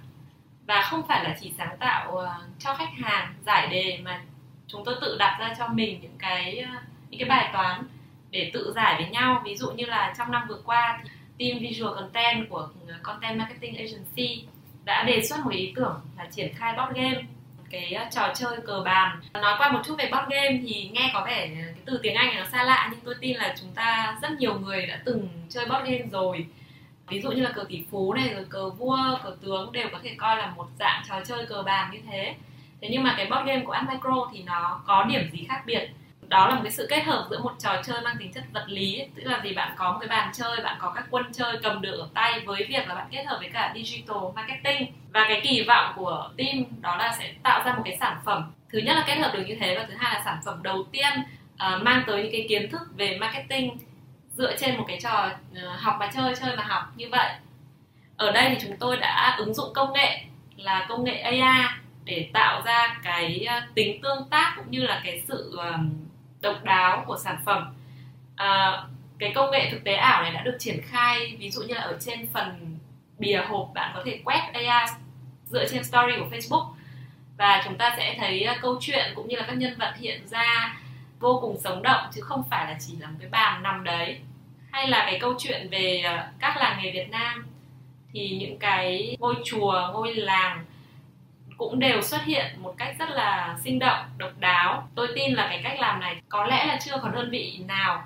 Và không phải là chỉ sáng tạo ờ, cho khách hàng giải đề mà chúng tôi tự đặt ra cho mình những cái ờ, những cái bài toán để tự giải với nhau. Ví dụ như là trong năm vừa qua thì team visual content của ờ, content marketing agency đã đề xuất một ý tưởng là triển khai board game, cái trò chơi cờ bàn nói qua một chút về board game thì nghe có vẻ cái từ tiếng anh này nó xa lạ, nhưng tôi tin là chúng ta rất nhiều người đã từng chơi board game rồi ví dụ như là cờ tỷ phú này rồi cờ vua cờ tướng đều có thể coi là một dạng trò chơi cờ bạc như thế. Thế nhưng mà cái board game của Admicro thì nó có điểm gì khác biệt? Đó là một cái sự kết hợp giữa một trò chơi mang tính chất vật lý tức là gì? Bạn có một cái bàn chơi bạn có các quân chơi cầm được ở tay với việc là bạn kết hợp với cả digital marketing. Và cái kỳ vọng của team đó là sẽ tạo ra một cái sản phẩm. Thứ nhất là kết hợp được như thế và thứ hai là sản phẩm đầu tiên uh, mang tới những cái kiến thức về marketing dựa trên một cái trò ờ, học mà chơi chơi mà học như vậy. Ở đây thì chúng tôi đã ứng dụng công nghệ là công nghệ AI để tạo ra cái ờ, tính tương tác cũng như là cái sự ờ, độc đáo của sản phẩm. À, cái công nghệ thực tế ảo này đã được triển khai ví dụ như là ở trên phần bìa hộp bạn có thể quét AI dựa trên story của Facebook. Và chúng ta sẽ thấy câu chuyện cũng như là các nhân vật hiện ra vô cùng sống động chứ không phải là chỉ là một cái bàn nằm đấy hay là cái câu chuyện về ờ, các làng nghề Việt Nam, thì những cái ngôi chùa, ngôi làng cũng đều xuất hiện một cách rất là sinh động, độc đáo tôi tin là cái cách làm này có lẽ là chưa có đơn vị nào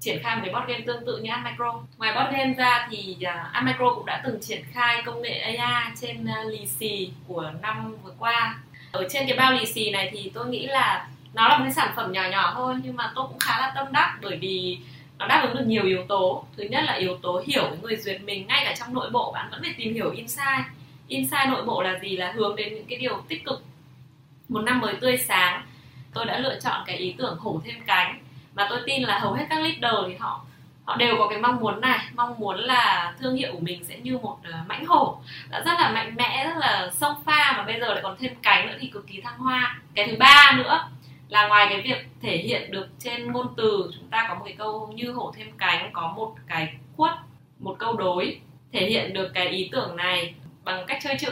triển khai một cái board game tương tự như Amicro. Ngoài board game ra thì ờ, Amicro cũng đã từng triển khai công nghệ AI trên ờ, lì xì của năm vừa qua. Ở trên cái bao lì xì này thì tôi nghĩ là nó là một cái sản phẩm nhỏ nhỏ thôi, nhưng mà tôi cũng khá là tâm đắc bởi vì nó đáp ứng được nhiều yếu tố. Thứ nhất là yếu tố hiểu cái người duyệt mình ngay cả trong nội bộ bạn vẫn phải tìm hiểu insight. Insight nội bộ là gì? Là hướng đến những cái điều tích cực. Một năm mới tươi sáng tôi đã lựa chọn cái ý tưởng hổ thêm cánh. Mà tôi tin là hầu hết các leader thì họ họ đều có cái mong muốn này. Mong muốn là thương hiệu của mình sẽ như một uh, mãnh hổ. Đã rất là mạnh mẽ rất là sông pha mà bây giờ lại còn thêm cánh nữa thì cực kỳ thăng hoa. Cái thứ ba nữa là ngoài cái việc thể hiện được trên ngôn từ, chúng ta có một cái câu như hổ thêm cánh, có một cái khuất, một câu đối, thể hiện được cái ý tưởng này bằng cách chơi chữ.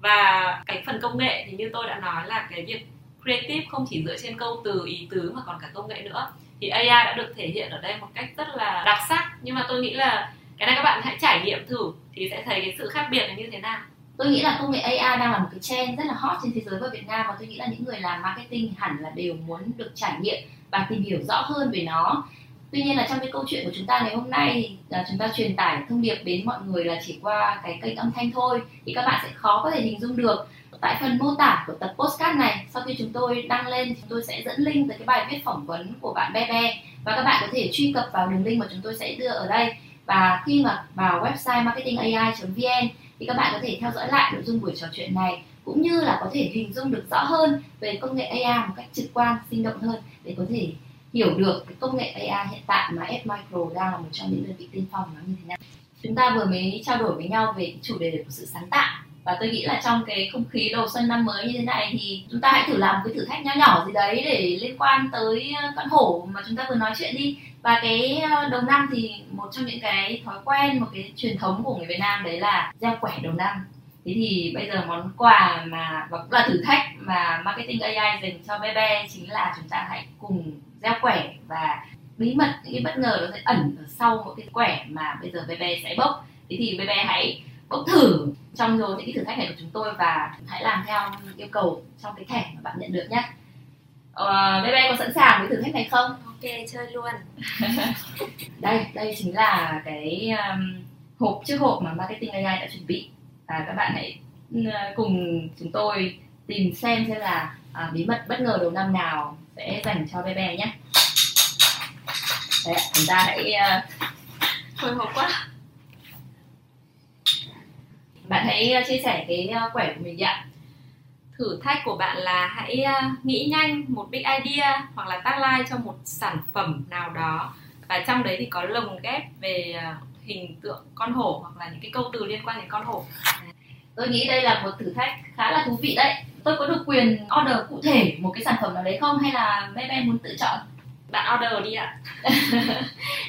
Và cái phần công nghệ thì như tôi đã nói là cái việc creative không chỉ dựa trên câu từ, ý tứ mà còn cả công nghệ nữa. Thì AI đã được thể hiện ở đây một cách rất là đặc sắc. Nhưng mà tôi nghĩ là cái này các bạn hãy trải nghiệm thử thì sẽ thấy cái sự khác biệt là như thế nào tôi nghĩ là công nghệ AI đang là một cái trend rất là hot trên thế giới và Việt Nam và tôi nghĩ là những người làm marketing hẳn là đều muốn được trải nghiệm và tìm hiểu rõ hơn về nó. Tuy nhiên là trong cái câu chuyện của chúng ta ngày hôm nay là chúng ta truyền tải thông điệp đến mọi người là chỉ qua cái kênh âm thanh thôi thì các bạn sẽ khó có thể hình dung được. Tại phần mô tả của tập postcard này, sau khi chúng tôi đăng lên chúng tôi sẽ dẫn link tới cái bài viết phỏng vấn của bạn Bebe và các bạn có thể truy cập vào đường link mà chúng tôi sẽ đưa ở đây. Và khi mà vào website marketingai.vn thì các bạn có thể theo dõi lại nội dung buổi trò chuyện này, cũng như là có thể hình dung được rõ hơn về công nghệ AI một cách trực quan, sinh động hơn để có thể hiểu được cái công nghệ AI hiện tại mà F Micro đang là một trong những đơn vị tiên phong nó như thế nào. Chúng ta vừa mới trao đổi với nhau về chủ đề của sự sáng tạo. Và tôi nghĩ là trong cái không khí đầu xuân năm mới như thế này thì chúng ta hãy thử làm một cái thử thách nhỏ nhỏ gì đấy để liên quan tới con hổ mà chúng ta vừa nói chuyện đi và cái ờ, đầu năm thì một trong những cái thói quen một cái truyền thống của người Việt Nam đấy là gieo quẻ đầu năm. Thế thì bây giờ món quà mà và cũng là thử thách mà marketing AI dành cho bé bé chính là chúng ta hãy cùng gieo quẻ và bí mật những cái bất ngờ nó sẽ ẩn ở sau một cái quẻ mà bây giờ bé bé sẽ bốc. Thế thì bé bé hãy bốc thử trong rồi những cái thử thách này của chúng tôi và hãy làm theo yêu cầu trong cái thẻ mà bạn nhận được nhé. Uh, bé bé có sẵn sàng với thử thách này không? Ok chơi luôn. Đây đây chính là cái um, hộp chiếc hộp mà marketing AI đã chuẩn bị. Và các bạn hãy ừ, cùng chúng tôi tìm xem xem là à, bí mật bất ngờ đầu năm nào sẽ dành cho bé bé nhé. Đấy, chúng ta hãy uh, hồi hộp quá. bạn hãy chia sẻ cái quẻ của mình đi ạ thử thách của bạn là hãy nghĩ nhanh một big idea hoặc là tagline cho một sản phẩm nào đó. Và trong đấy thì có lồng ghép về hình tượng con hổ hoặc là những cái câu từ liên quan đến con hổ. Tôi nghĩ đây là một thử thách khá là thú vị đấy. Tôi có được quyền order cụ thể một cái sản phẩm nào đấy không hay là bé bé muốn tự chọn? Bạn order đi ạ.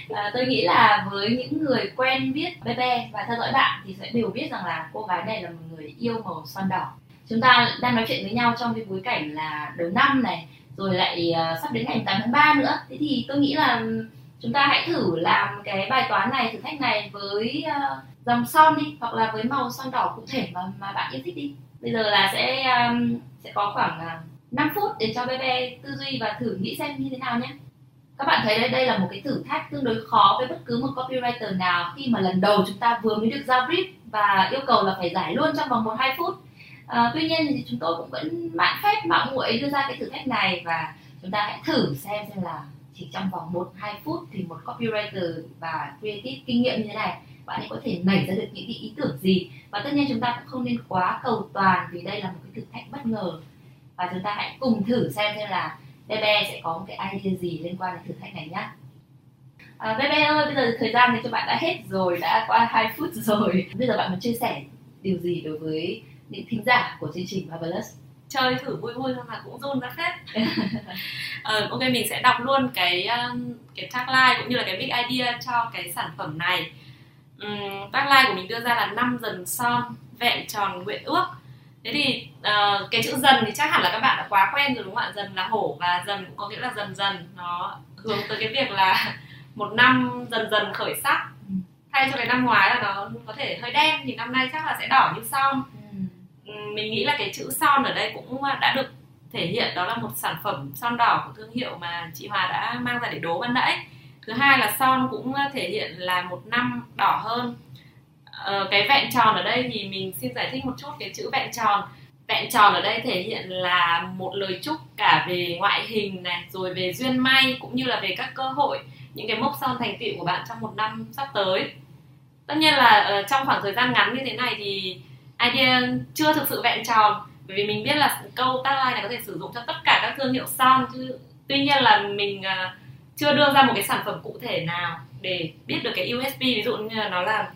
À, tôi nghĩ là với những người quen biết bé bé và theo dõi bạn thì sẽ đều biết rằng là cô gái này là một người yêu màu son đỏ chúng ta đang nói chuyện với nhau trong cái bối cảnh là đầu năm này rồi lại uh, sắp đến ngày 8 tháng 3 nữa. Thế thì tôi nghĩ là chúng ta hãy thử làm cái bài toán này thử thách này với uh, dòng son đi hoặc là với màu son đỏ cụ thể mà mà bạn yêu thích đi. Bây giờ là sẽ um, sẽ có khoảng ờ, uh, 5 phút để cho bé bé tư duy và thử nghĩ xem như thế nào nhé. Các bạn thấy đây đây là một cái thử thách tương đối khó với bất cứ một copywriter nào khi mà lần đầu chúng ta vừa mới được giao brief và yêu cầu là phải giải luôn trong vòng một hai phút à, tuy nhiên thì chúng tôi cũng vẫn mạn phép mạo muội đưa ra cái thử thách này và chúng ta hãy thử xem xem là chỉ trong vòng một hai phút thì một copywriter và creative kinh nghiệm như thế này bạn ấy có thể nảy ra được những cái ý tưởng gì? Và tất nhiên chúng ta cũng không nên quá cầu toàn vì đây là một cái thử thách bất ngờ. Và chúng ta hãy cùng thử xem xem là Bebe sẽ có một cái idea gì liên quan đến thử thách này nhé à, ờ, Bebe ơi bây giờ thời gian thì cho bạn đã hết rồi đã qua 2 phút rồi. Bây giờ bạn muốn chia sẻ điều gì đối với những thính giả của chương trình Marvelous. Chơi thử vui vui thôi mà cũng run ra phết. Ờ, ok mình sẽ đọc luôn cái um, cái tagline cũng như là cái big idea cho cái sản phẩm này. Um, tagline của mình đưa ra là năm dần son vẹn tròn nguyện ước. Thế thì uh, cái chữ dần thì chắc hẳn là các bạn đã quá quen rồi đúng không ạ? Dần là hổ và dần cũng có nghĩa là dần dần. Nó hướng tới cái việc là một năm dần dần khởi sắc. Ừ. thay cho cái năm ngoái là nó có thể hơi đen thì năm nay chắc là sẽ đỏ như son mình nghĩ là cái chữ son ở đây cũng à, đã được thể hiện. Đó là một sản phẩm son đỏ của thương hiệu mà chị Hòa đã mang ra để đố ban nãy. Thứ hai là son cũng à, thể hiện là một năm đỏ hơn. Ờ, cái vẹn tròn ở đây thì mình xin giải thích một chút cái chữ vẹn tròn. Vẹn tròn ở đây thể hiện là một lời chúc cả về ngoại hình này rồi về duyên may cũng như là về các cơ hội những cái mốc son thành tựu của bạn trong một năm sắp tới. Tất nhiên là uh, trong khoảng thời gian ngắn như thế này thì À, idea ờ, chưa thực sự vẹn tròn bởi vì mình biết là câu tagline này có thể sử dụng cho tất cả các thương hiệu son chứ tuy nhiên là mình uh, chưa đưa ra một cái sản phẩm cụ thể nào để biết được cái USP ví dụ như là nó là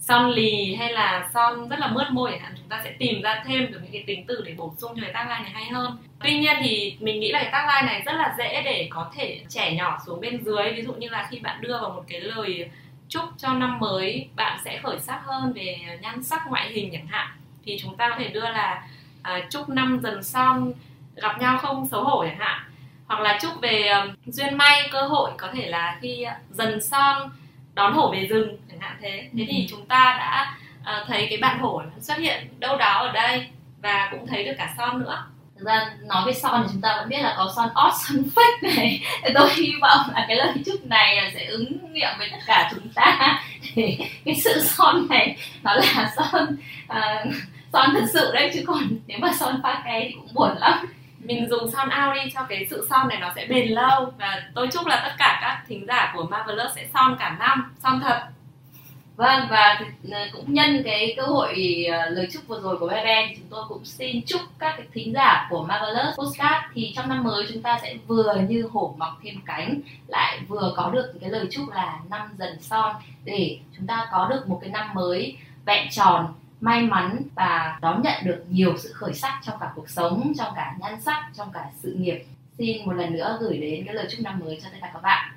son lì hay là son rất là mướt môi chẳng hạn chúng ta sẽ tìm ra thêm được những cái tính từ để bổ sung cho cái tagline này hay hơn. Tuy nhiên thì mình nghĩ là cái tagline này rất là dễ để có thể trẻ nhỏ xuống bên dưới. Ví dụ như là khi bạn đưa vào một cái lời chúc cho năm mới bạn sẽ khởi sắc hơn về nhan sắc ngoại hình chẳng hạn. Thì chúng ta có thể đưa là à, chúc năm dần son gặp nhau không xấu hổ chẳng hạn. Hoặc là chúc về um, duyên may cơ hội có thể là khi dần son đón hổ về rừng chẳng hạn thế. Thế thì ừ. chúng ta đã uh, thấy cái bạn hổ xuất hiện đâu đó ở đây và cũng thấy được cả son nữa thực ra nói về son thì chúng ta vẫn biết là có son odd son fake này. Thì tôi hy vọng là cái lời chúc này sẽ ứng nghiệm với tất cả chúng ta. Thì cái sự son này nó là son uh, son thật sự đấy chứ còn nếu mà son pha cái thì cũng buồn lắm. Mình dùng son ao đi cho cái sự son này nó sẽ bền lâu. Và tôi chúc là tất cả các thính giả của Marvelous sẽ son cả năm son thật. Vâng và ờ, cũng nhân cái cơ hội ờ, lời chúc vừa rồi của Beben chúng tôi cũng xin chúc các cái thính giả của Marvelous Postcard thì trong năm mới chúng ta sẽ vừa như hổ mọc thêm cánh, lại vừa có được cái lời chúc là năm dần son, để chúng ta có được một cái năm mới vẹn tròn, may mắn và đón nhận được nhiều sự khởi sắc trong cả cuộc sống, trong cả nhan sắc, trong cả sự nghiệp. Xin một lần nữa gửi đến cái lời chúc năm mới cho tất cả các bạn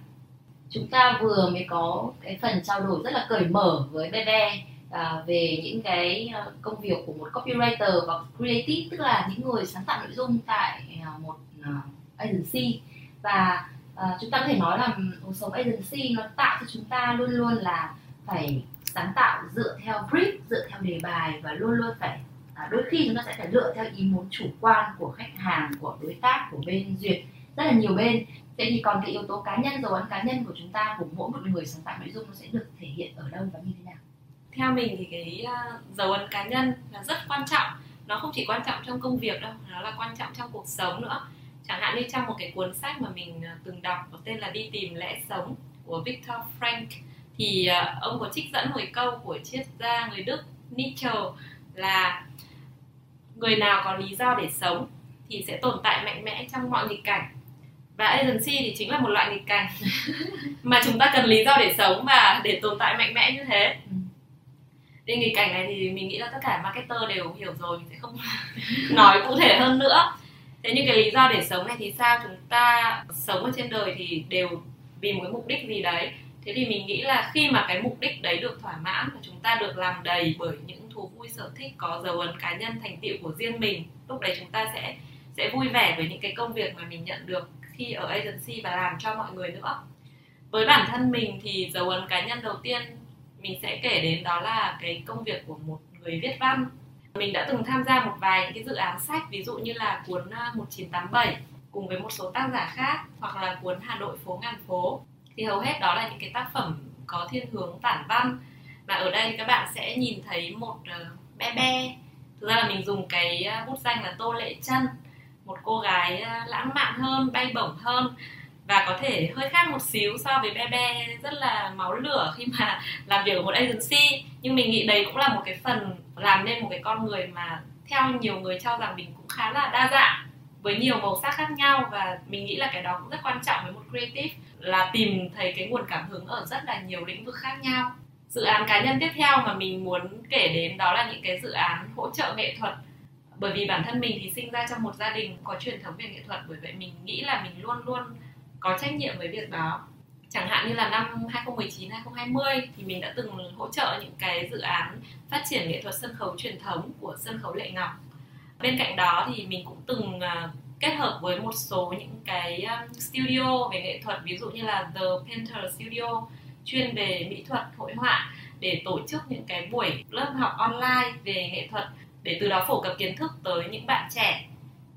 chúng ta vừa mới có cái phần trao đổi rất là cởi mở với Bebe à, về những cái ờ, công việc của một copywriter và creative tức là những người sáng tạo nội dung tại à, một à, agency. Và à, chúng ta có thể nói là một số agency nó tạo cho chúng ta luôn luôn là phải sáng tạo dựa theo brief dựa theo đề bài và luôn luôn phải à, đôi khi chúng ta sẽ phải lựa theo ý muốn chủ quan của khách hàng của đối tác của bên duyệt. Rất là nhiều bên thế thì còn cái yếu tố cá nhân dấu ấn cá nhân của chúng ta của mỗi một người sáng tạo nội dung nó sẽ được thể hiện ở đâu và như thế nào? Theo mình thì cái ờ, dấu ấn cá nhân là rất quan trọng. Nó không chỉ quan trọng trong công việc đâu nó là quan trọng trong cuộc sống nữa. Chẳng hạn như trong một cái cuốn sách mà mình ờ, từng đọc có tên là đi tìm lẽ sống của Viktor Frank thì ờ, ông có trích dẫn một câu của triết gia người Đức Nietzsche là người nào có lý do để sống thì sẽ tồn tại mạnh mẽ trong mọi nghịch cảnh và agency thì chính là một loại nghịch cảnh. Mà chúng ta cần lý do để sống và để tồn tại mạnh mẽ như thế. Thì nghịch cảnh này thì mình nghĩ là tất cả marketer đều hiểu rồi mình sẽ không nói cụ thể hơn nữa. Thế nhưng cái lý do để sống này thì sao? Chúng ta sống ở trên đời thì đều vì một cái mục đích gì đấy. Thế thì mình nghĩ là khi mà cái mục đích đấy được thỏa mãn và chúng ta được làm đầy bởi những thú vui sở thích có dấu ấn cá nhân thành tựu của riêng mình lúc đấy chúng ta sẽ sẽ vui vẻ với những cái công việc mà mình nhận được thi ở agency và làm cho mọi người nữa. Với bản thân mình thì dấu ấn cá nhân đầu tiên mình sẽ kể đến đó là cái công việc của một người viết văn. Mình đã từng tham gia một vài những cái dự án sách ví dụ như là cuốn à, 1987 cùng với một số tác giả khác hoặc là cuốn Hà Nội phố ngàn phố. Thì hầu hết đó là những cái tác phẩm có thiên hướng tản văn. Và ở đây các bạn sẽ nhìn thấy một à, uh, bé bé thực ra là mình dùng cái à, bút danh là tô lệ chân một cô gái ờ, lãng mạn hơn, bay bổng hơn và có thể hơi khác một xíu so với Bebe rất là máu lửa khi mà làm việc ở một agency. Nhưng mình nghĩ đấy cũng là một cái phần làm nên một cái con người mà theo nhiều người cho rằng mình cũng khá là đa dạng, với nhiều màu sắc khác nhau và mình nghĩ là cái đó cũng rất quan trọng với một creative, là tìm thấy cái nguồn cảm hứng ở rất là nhiều lĩnh vực khác nhau. Dự án cá nhân tiếp theo mà mình muốn kể đến đó là những cái dự án hỗ trợ nghệ thuật bởi vì bản thân mình thì sinh ra trong một gia đình có truyền thống về nghệ thuật, bởi vậy mình nghĩ là mình luôn luôn có trách nhiệm với việc đó. Chẳng hạn như là năm 2019 2020 thì mình đã từng hỗ trợ những cái dự án phát triển nghệ thuật sân khấu truyền thống của sân khấu Lệ Ngọc. Bên cạnh đó thì mình cũng từng à, kết hợp với một số những cái à, studio về nghệ thuật, ví dụ như là The Painter Studio, chuyên về mỹ thuật hội họa, để tổ chức những cái buổi lớp học online về nghệ thuật để từ đó phổ cập kiến thức tới những bạn trẻ.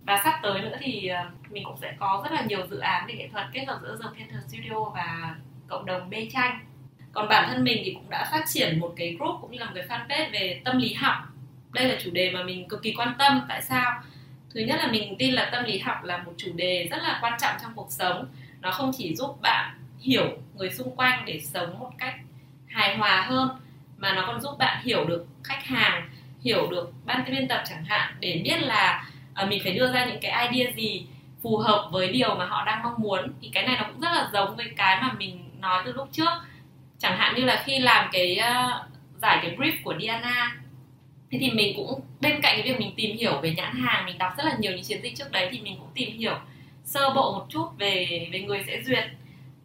Và sắp tới nữa thì ờ, mình cũng sẽ có rất là nhiều dự án về nghệ thuật kết hợp giữa The Painter Studio và cộng đồng mê Tranh. Còn bản thân mình thì cũng đã phát triển một cái group cũng như là một cái fanpage về tâm lý học. Đây là chủ đề mà mình cực kỳ quan tâm. Tại sao? Thứ nhất là mình tin là tâm lý học là một chủ đề rất là quan trọng trong cuộc sống. Nó không chỉ giúp bạn hiểu người xung quanh để sống một cách hài hòa hơn, mà nó còn giúp bạn hiểu được khách hàng hiểu được ban biên tập chẳng hạn để biết là uh, mình phải đưa ra những cái idea gì phù hợp với điều mà họ đang mong muốn thì cái này nó cũng rất là giống với cái mà mình nói từ lúc trước. Chẳng hạn như là khi làm cái uh, giải cái brief của Diana thế thì mình cũng bên cạnh cái việc mình tìm hiểu về nhãn hàng mình đọc rất là nhiều những chiến dịch trước đấy thì mình cũng tìm hiểu sơ bộ một chút về về người sẽ duyệt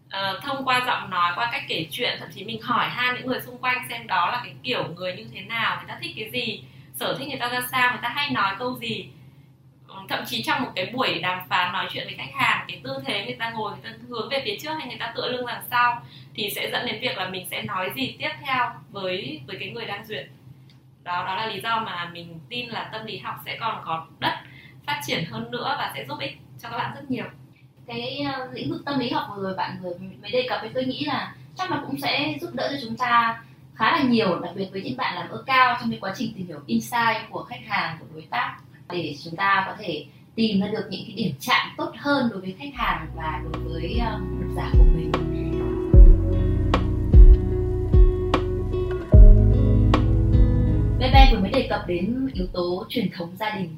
uh, thông qua giọng nói qua cách kể chuyện thậm chí mình hỏi han những người xung quanh xem đó là cái kiểu người như thế nào người ta thích cái gì sở thích người ta ra sao người ta hay nói câu gì. Ừ, thậm chí trong một cái buổi đàm phán nói chuyện với khách hàng cái tư thế người ta ngồi người ta hướng về phía trước hay người ta tựa lưng đằng sau thì sẽ dẫn đến việc là mình sẽ nói gì tiếp theo với với cái người đang duyệt. Đó đó là lý do mà mình tin là tâm lý học sẽ còn có đất phát triển hơn nữa và sẽ giúp ích cho các bạn rất nhiều cái uh, lĩnh vực tâm lý học vừa rồi bạn vừa mới đề cập với tôi nghĩ là chắc là cũng sẽ giúp đỡ cho chúng ta khá là nhiều đặc biệt với những bạn làm ở cao trong cái quá trình tìm hiểu insight của khách hàng của đối tác để chúng ta có thể tìm ra được những cái điểm chạm tốt hơn đối với khách hàng và đối với uh, độc giả của mình. Bebe vừa mới đề cập đến yếu tố truyền thống gia đình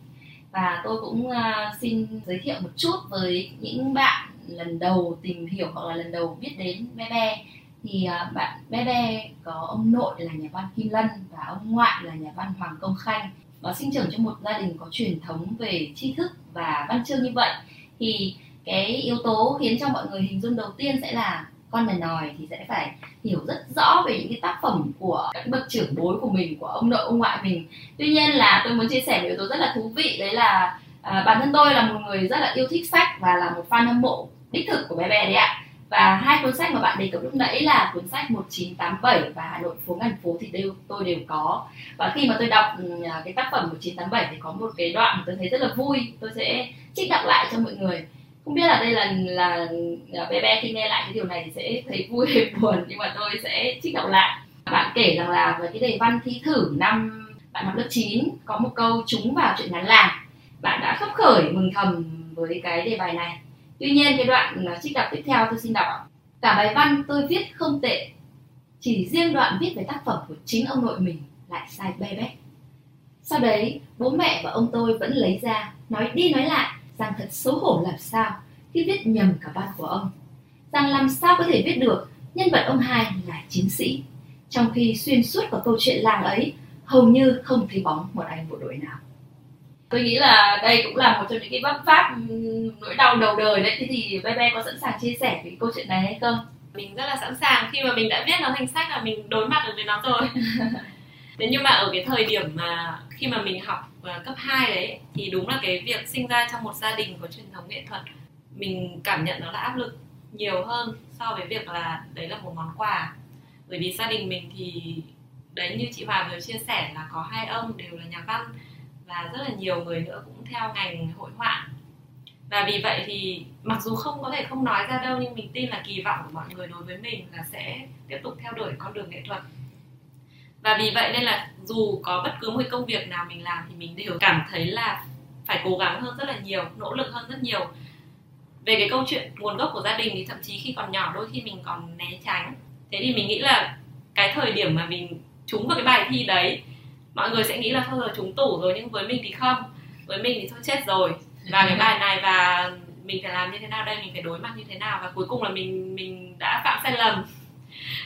và tôi cũng uh, xin giới thiệu một chút với những bạn lần đầu tìm hiểu hoặc là lần đầu biết đến Bebe. Thì uh, bạn Bebe có ông nội là nhà văn Kim Lân và ông ngoại là nhà văn Hoàng Công Khanh. Và sinh trưởng trong một gia đình có truyền thống về tri thức và văn chương như vậy. Thì cái yếu tố khiến cho mọi người hình dung đầu tiên sẽ là con nhà nòi thì sẽ phải hiểu rất rõ về những cái tác phẩm của các bậc trưởng bối của mình của ông nội ông ngoại mình. Tuy nhiên là tôi muốn chia sẻ một yếu tố rất là thú vị đấy là à, bản thân tôi là một người rất là yêu thích sách và là một fan hâm mộ đích thực của bé bé đấy ạ. Và hai cuốn sách mà bạn đề cập lúc nãy là cuốn sách 1987 và Hà Nội phố ngàn phố thì đều tôi đều có. Và khi mà tôi đọc ừ, à, cái tác phẩm 1987 thì có một cái đoạn mà tôi thấy rất là vui. Tôi sẽ trích đọc lại cho mọi người không biết là đây là là, là bé bé khi nghe lại cái điều này thì sẽ thấy vui hay buồn nhưng mà tôi sẽ trích đọc lại. Bạn kể rằng là với cái đề văn thi thử năm bạn học lớp 9 có một câu trúng vào chuyện ngắn làng bạn đã khấp khởi mừng thầm với cái đề bài này. Tuy nhiên cái đoạn à, trích đọc tiếp theo tôi xin đọc cả bài văn tôi viết không tệ chỉ riêng đoạn viết về tác phẩm của chính ông nội mình lại sai be bét. Sau đấy, bố mẹ và ông tôi vẫn lấy ra, nói đi nói lại rằng thật xấu hổ làm sao khi viết nhầm cả văn của ông. Rằng làm sao có thể viết được? Nhân vật ông hai là chiến sĩ, trong khi xuyên suốt của câu chuyện làng ấy hầu như không thấy bóng một anh bộ đội nào. Tôi nghĩ là đây cũng là một trong những cái vấp pháp nỗi đau đầu đời đấy. Thế thì bé bé có sẵn sàng chia sẻ về câu chuyện này hay không? Mình rất là sẵn sàng. Khi mà mình đã viết nó thành sách là mình đối mặt được với nó rồi. Thế nhưng mà ở cái thời điểm mà khi mà mình học cấp 2 đấy thì đúng là cái việc sinh ra trong một gia đình có truyền thống nghệ thuật, mình cảm nhận nó là áp lực nhiều hơn so với việc là đấy là một món quà. Bởi vì gia đình mình thì, đấy như chị Hòa vừa chia sẻ là có hai ông đều là nhà văn và rất là nhiều người nữa cũng theo ngành hội họa. Và vì vậy thì mặc dù không có thể không nói ra đâu, nhưng mình tin là kỳ vọng của mọi người đối với mình là sẽ tiếp tục theo đuổi con đường nghệ thuật và vì vậy nên là dù có bất cứ một công việc nào mình làm thì mình đều cảm thấy là phải cố gắng hơn rất là nhiều, nỗ lực hơn rất nhiều. Về cái câu chuyện nguồn gốc của gia đình thì thậm chí khi còn nhỏ đôi khi mình còn né tránh. Thế thì mình nghĩ là cái thời điểm mà mình trúng vào cái bài thi đấy, mọi người sẽ nghĩ là thôi rồi trúng tủ rồi nhưng với mình thì không. Với mình thì thôi chết rồi. Và cái bài này và mình phải làm như thế nào đây, mình phải đối mặt như thế nào. Và cuối cùng là mình mình đã phạm sai lầm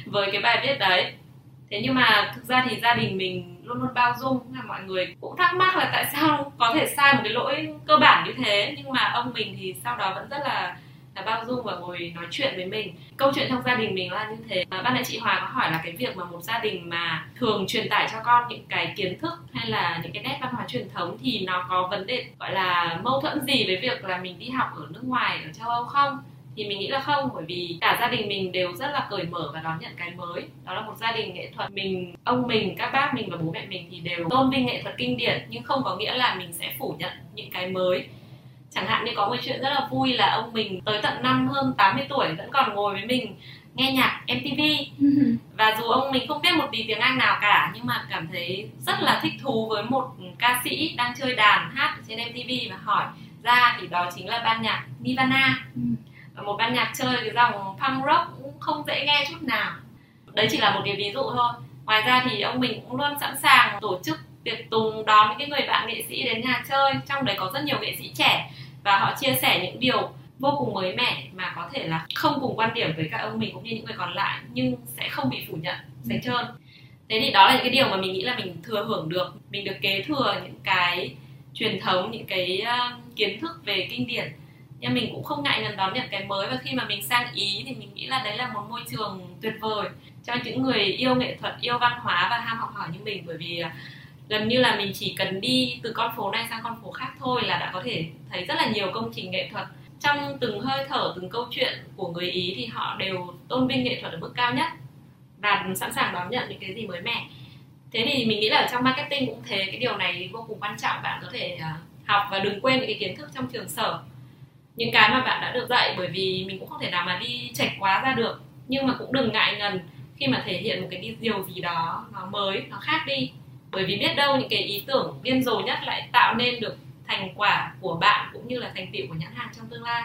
với cái bài viết đấy thế nhưng mà thực ra thì gia đình mình luôn luôn bao dung là mọi người cũng thắc mắc là tại sao có thể sai một cái lỗi cơ bản như thế. Nhưng mà ông mình thì sau đó vẫn rất là là bao dung và ngồi nói chuyện với mình. Câu chuyện trong gia đình mình là như thế. À, ban nãy chị Hòa có hỏi là cái việc mà một gia đình mà thường truyền tải cho con những cái kiến thức hay là những cái nét văn hóa truyền thống thì nó có vấn đề gọi là mâu thuẫn gì với việc là mình đi học ở nước ngoài ở châu Âu không? Thì mình nghĩ là không bởi vì cả gia đình mình đều rất là cởi mở và đón nhận cái mới. Đó là một gia đình nghệ thuật mình ông mình các bác mình và bố mẹ mình thì đều tôn vinh nghệ thuật kinh điển nhưng không có nghĩa là mình sẽ phủ nhận những cái mới. Chẳng hạn như có một chuyện rất là vui là ông mình tới tận năm hơn 80 tuổi vẫn còn ngồi với mình nghe nhạc MTV và dù ông mình không biết một tí tiếng Anh nào cả nhưng mà cảm thấy rất là thích thú với một ca sĩ đang chơi đàn hát trên MTV và hỏi ra thì đó chính là ban nhạc Nirvana. Ừ một ban nhạc chơi cái dòng punk rock cũng không dễ nghe chút nào. Đấy chỉ là một cái ví dụ thôi. Ngoài ra thì ông mình cũng luôn sẵn sàng tổ chức tiệc tùng đón những cái người bạn nghệ sĩ đến nhà chơi. Trong đấy có rất nhiều nghệ sĩ trẻ và họ chia sẻ những điều vô cùng mới mẻ mà có thể là không cùng quan điểm với các ông mình cũng như những người còn lại, nhưng sẽ không bị phủ nhận sánh trơn. Thế thì đó là những cái điều mà mình nghĩ là mình thừa hưởng được. Mình được kế thừa những cái truyền thống, những cái kiến thức về kinh điển nhưng mình cũng không ngại lần đón nhận cái mới. Và khi mà mình sang ý thì mình nghĩ là đấy là một môi trường tuyệt vời cho những người yêu nghệ thuật, yêu văn hóa và ham học hỏi như mình. Bởi vì à, gần như là mình chỉ cần đi từ con phố này sang con phố khác thôi là đã có thể thấy rất là nhiều công trình nghệ thuật. Trong từng hơi thở, từng câu chuyện của người ý thì họ đều tôn vinh nghệ thuật ở mức cao nhất và sẵn sàng đón nhận những cái gì mới mẻ. Thế thì mình nghĩ là trong marketing cũng thế, cái điều này vô cùng quan trọng. Bạn có thể à, học và đừng quên những cái kiến thức trong trường sở những cái mà bạn đã được dạy, bởi vì mình cũng không thể nào mà đi chệch quá ra được. Nhưng mà cũng đừng ngại ngần khi mà thể hiện một cái điều gì đó nó mới, nó khác đi. Bởi vì biết đâu những cái ý tưởng điên rồ nhất lại tạo nên được thành quả của bạn cũng như là thành tựu của nhãn hàng trong tương lai.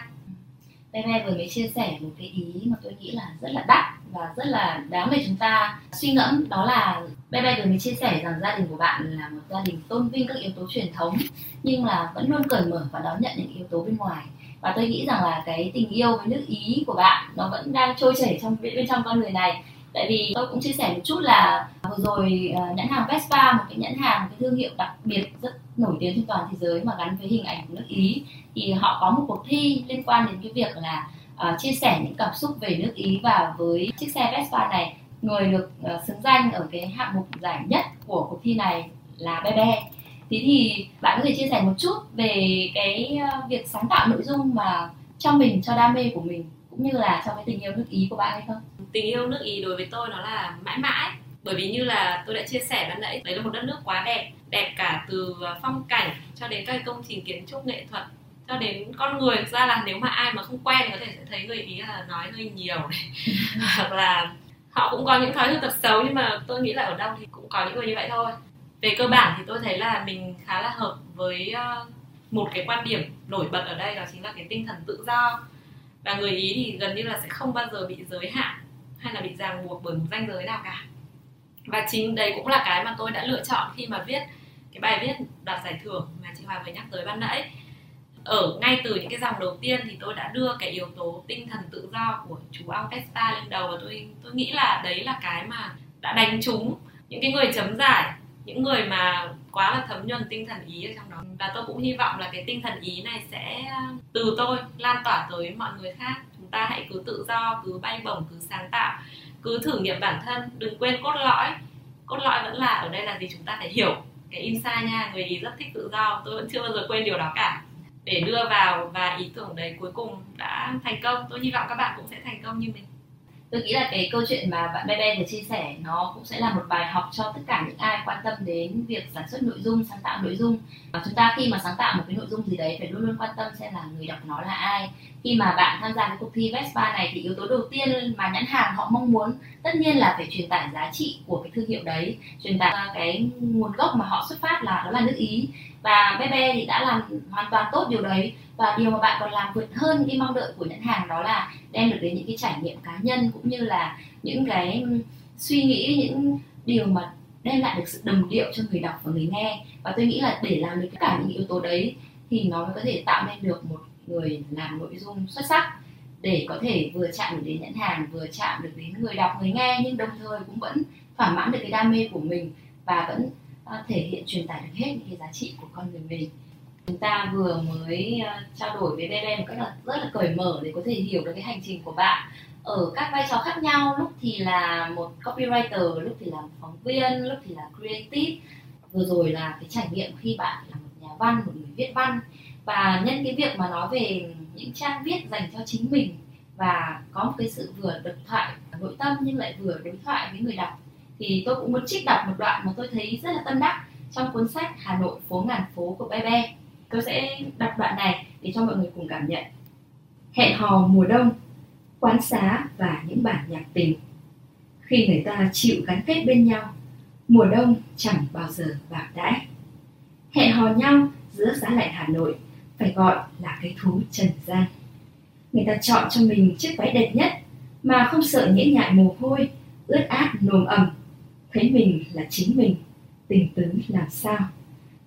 Bé vừa mới chia sẻ, một cái ý mà tôi nghĩ là rất là đắt và rất là đáng để chúng ta suy ngẫm, đó là Bebe vừa mới chia sẻ rằng gia đình của bạn là một gia đình tôn vinh các yếu tố truyền thống, nhưng là vẫn luôn cởi mở và đón nhận những yếu tố bên ngoài và tôi nghĩ rằng là cái tình yêu với nước Ý của bạn nó vẫn đang trôi chảy trong bên trong con người này. Tại vì tôi cũng chia sẻ một chút là vừa rồi ờ, nhãn hàng Vespa một cái nhãn hàng một cái thương hiệu đặc biệt rất nổi tiếng trên toàn thế giới mà gắn với hình ảnh của nước Ý. Thì họ có một cuộc thi liên quan đến cái việc là uh, chia sẻ những cảm xúc về nước Ý và với chiếc xe Vespa này. Người được uh, xứng danh ở cái hạng mục giải nhất của cuộc thi này là Bebe thế thì bạn có thể chia sẻ một chút về cái uh, việc sáng tạo nội dung mà cho mình cho đam mê của mình cũng như là trong cái tình yêu nước Ý của bạn hay không? Tình yêu nước Ý đối với tôi nó là mãi mãi. Bởi vì như là tôi đã chia sẻ ban nãy đấy là một đất nước quá đẹp đẹp cả từ phong cảnh cho đến các công trình kiến trúc nghệ thuật cho đến con người. Thực ra là nếu mà ai mà không quen thì có thể sẽ thấy người ý là nói hơi nhiều này. Hoặc là họ cũng có những thói hư tật xấu nhưng mà tôi nghĩ là ở đâu thì cũng có những người như vậy thôi về cơ bản thì tôi thấy là mình khá là hợp với ờ, một cái quan điểm nổi bật ở đây đó chính là cái tinh thần tự do. Và người ý thì gần như là sẽ không bao giờ bị giới hạn hay là bị ràng buộc bởi một danh giới nào cả. Và chính đây cũng là cái mà tôi đã lựa chọn khi mà viết cái bài viết đoạt giải thưởng mà chị Hòa vừa nhắc tới ban nãy. Ở ngay từ những cái dòng đầu tiên thì tôi đã đưa cái yếu tố tinh thần tự do của chú ong Testa lên đầu và tôi tôi nghĩ là đấy là cái mà đã đánh trúng những cái người chấm giải những người mà quá là thấm nhuần tinh thần ý ở trong đó. Và tôi cũng hy vọng là cái tinh thần ý này sẽ, từ tôi lan tỏa tới mọi người khác. Chúng ta hãy cứ tự do, cứ bay bổng, cứ sáng tạo, cứ thử nghiệm bản thân. Đừng quên cốt lõi. Cốt lõi vẫn là ở đây là gì chúng ta phải hiểu. Cái insight nha, người ý rất thích tự do. Tôi vẫn chưa bao giờ quên điều đó cả. Để đưa vào và ý tưởng đấy cuối cùng đã thành công. Tôi hy vọng các bạn cũng sẽ thành công như mình tôi nghĩ là cái câu chuyện mà bạn Bebe vừa chia sẻ, nó cũng sẽ là một bài học cho tất cả những ai quan tâm đến việc sản xuất nội dung, sáng tạo nội dung. Và chúng ta khi mà sáng tạo một cái nội dung gì đấy, phải luôn luôn quan tâm xem là người đọc nó là ai. Khi mà bạn tham gia cái cuộc thi Vespa này thì yếu tố đầu tiên mà nhãn hàng họ mong muốn, tất nhiên là phải truyền tải giá trị của cái thương hiệu đấy. Truyền tải cái nguồn gốc mà họ xuất phát là đó là nước ý. Và Bebe thì đã làm hoàn toàn tốt điều đấy và điều mà bạn còn làm vượt hơn cái mong đợi của nhãn hàng đó là đem được đến những cái trải nghiệm cá nhân cũng như là những cái suy nghĩ, những điều mà đem lại được sự đồng điệu cho người đọc và người nghe. Và tôi nghĩ là để làm được tất cả những yếu tố đấy thì nó mới có thể tạo nên được một người làm nội dung xuất sắc để có thể vừa chạm được đến nhãn hàng, vừa chạm được đến người đọc, người nghe nhưng đồng thời cũng vẫn thỏa mãn được cái đam mê của mình và vẫn ờ, thể hiện truyền tải được hết những cái giá trị của con người mình chúng ta vừa mới ờ, trao đổi với Bebe một cách là rất là cởi mở để có thể hiểu được cái hành trình của bạn. Ở các vai trò khác nhau, lúc thì là một copywriter, lúc thì là một phóng viên, lúc thì là creative. Vừa rồi là cái trải nghiệm khi bạn là một nhà văn, một người viết văn. Và nhân cái việc mà nói về những trang viết dành cho chính mình và có một cái sự vừa độc thoại, nội tâm nhưng lại vừa đối thoại với người đọc, thì tôi cũng muốn trích đọc một đoạn mà tôi thấy rất là tâm đắc trong cuốn sách Hà Nội phố ngàn phố của Bebe tôi sẽ đọc đoạn này để cho mọi người cùng cảm nhận. Hẹn hò mùa đông, quán xá và những bản nhạc tình. Khi người ta chịu gắn kết bên nhau, mùa đông chẳng bao giờ bạc đãi. Hẹn hò nhau giữa giá lạnh Hà Nội, phải gọi là cái thú trần gian. Người ta chọn cho mình chiếc váy đẹp nhất mà không sợ nhễ nhại mồ hôi, ướt át nồm ẩm. Thấy mình là chính mình, tình tứ làm sao?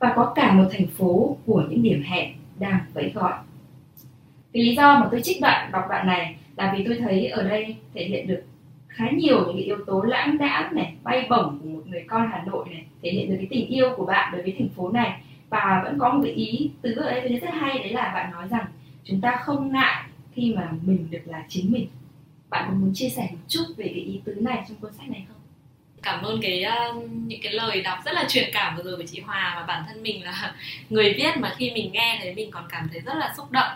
Và có cả một thành phố của những điểm hẹn đang vẫy gọi. Cái lý do mà tôi trích đoạn, đọc đoạn này là vì tôi thấy ở đây thể hiện được khá nhiều những cái yếu tố lãng đãng này, bay bổng của một người con Hà Nội này, thể hiện được cái tình yêu của bạn đối với thành phố này. Và vẫn có một cái ý tứ ở đây, tôi thấy rất hay, đấy là bạn nói rằng chúng ta không ngại khi mà mình được là chính mình. Bạn có muốn chia sẻ một chút về cái ý tứ này trong cuốn sách này không? Cảm ơn cái uh, những cái lời đọc rất là truyền cảm vừa rồi của chị Hòa và bản thân mình là người viết mà khi mình nghe thấy mình còn cảm thấy rất là xúc động.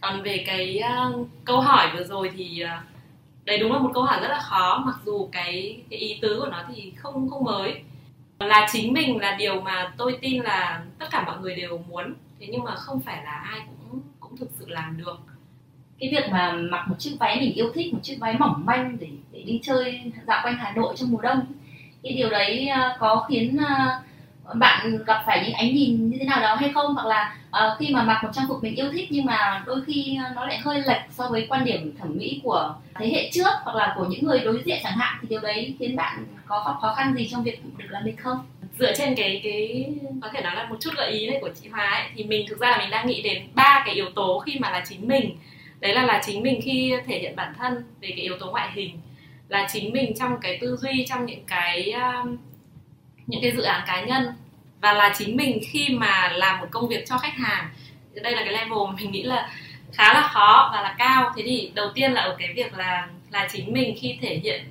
Còn về cái uh, câu hỏi vừa rồi thì uh, đấy đúng là một câu hỏi rất là khó mặc dù cái cái ý tứ của nó thì không không mới. Là chính mình là điều mà tôi tin là tất cả mọi người đều muốn thế nhưng mà không phải là ai cũng cũng thực sự làm được. Cái việc mà mặc một chiếc váy mình yêu thích một chiếc váy mỏng manh để để đi chơi dạo quanh Hà Nội trong mùa đông cái điều đấy ờ, có khiến ờ, bạn gặp phải những ánh nhìn như thế nào đó hay không? Hoặc là uh, khi mà mặc một trang phục mình yêu thích nhưng mà đôi khi nó lại hơi lệch so với quan điểm thẩm mỹ của thế hệ trước hoặc là của những người đối diện chẳng hạn thì điều đấy khiến bạn có khó khăn gì trong việc được làm mình không? Dựa trên cái cái có thể nói là một chút gợi ý này của chị Hòa ấy, thì mình thực ra là mình đang nghĩ đến ba cái yếu tố khi mà là chính mình. Đấy là là chính mình khi thể hiện bản thân về cái yếu tố ngoại hình là chính mình trong cái tư duy trong những cái um, những cái dự án cá nhân. Và là chính mình khi mà làm một công việc cho khách hàng. Đây là cái level mà mình nghĩ là khá là khó và là cao. Thế thì đầu tiên là ở cái việc là là chính mình khi thể hiện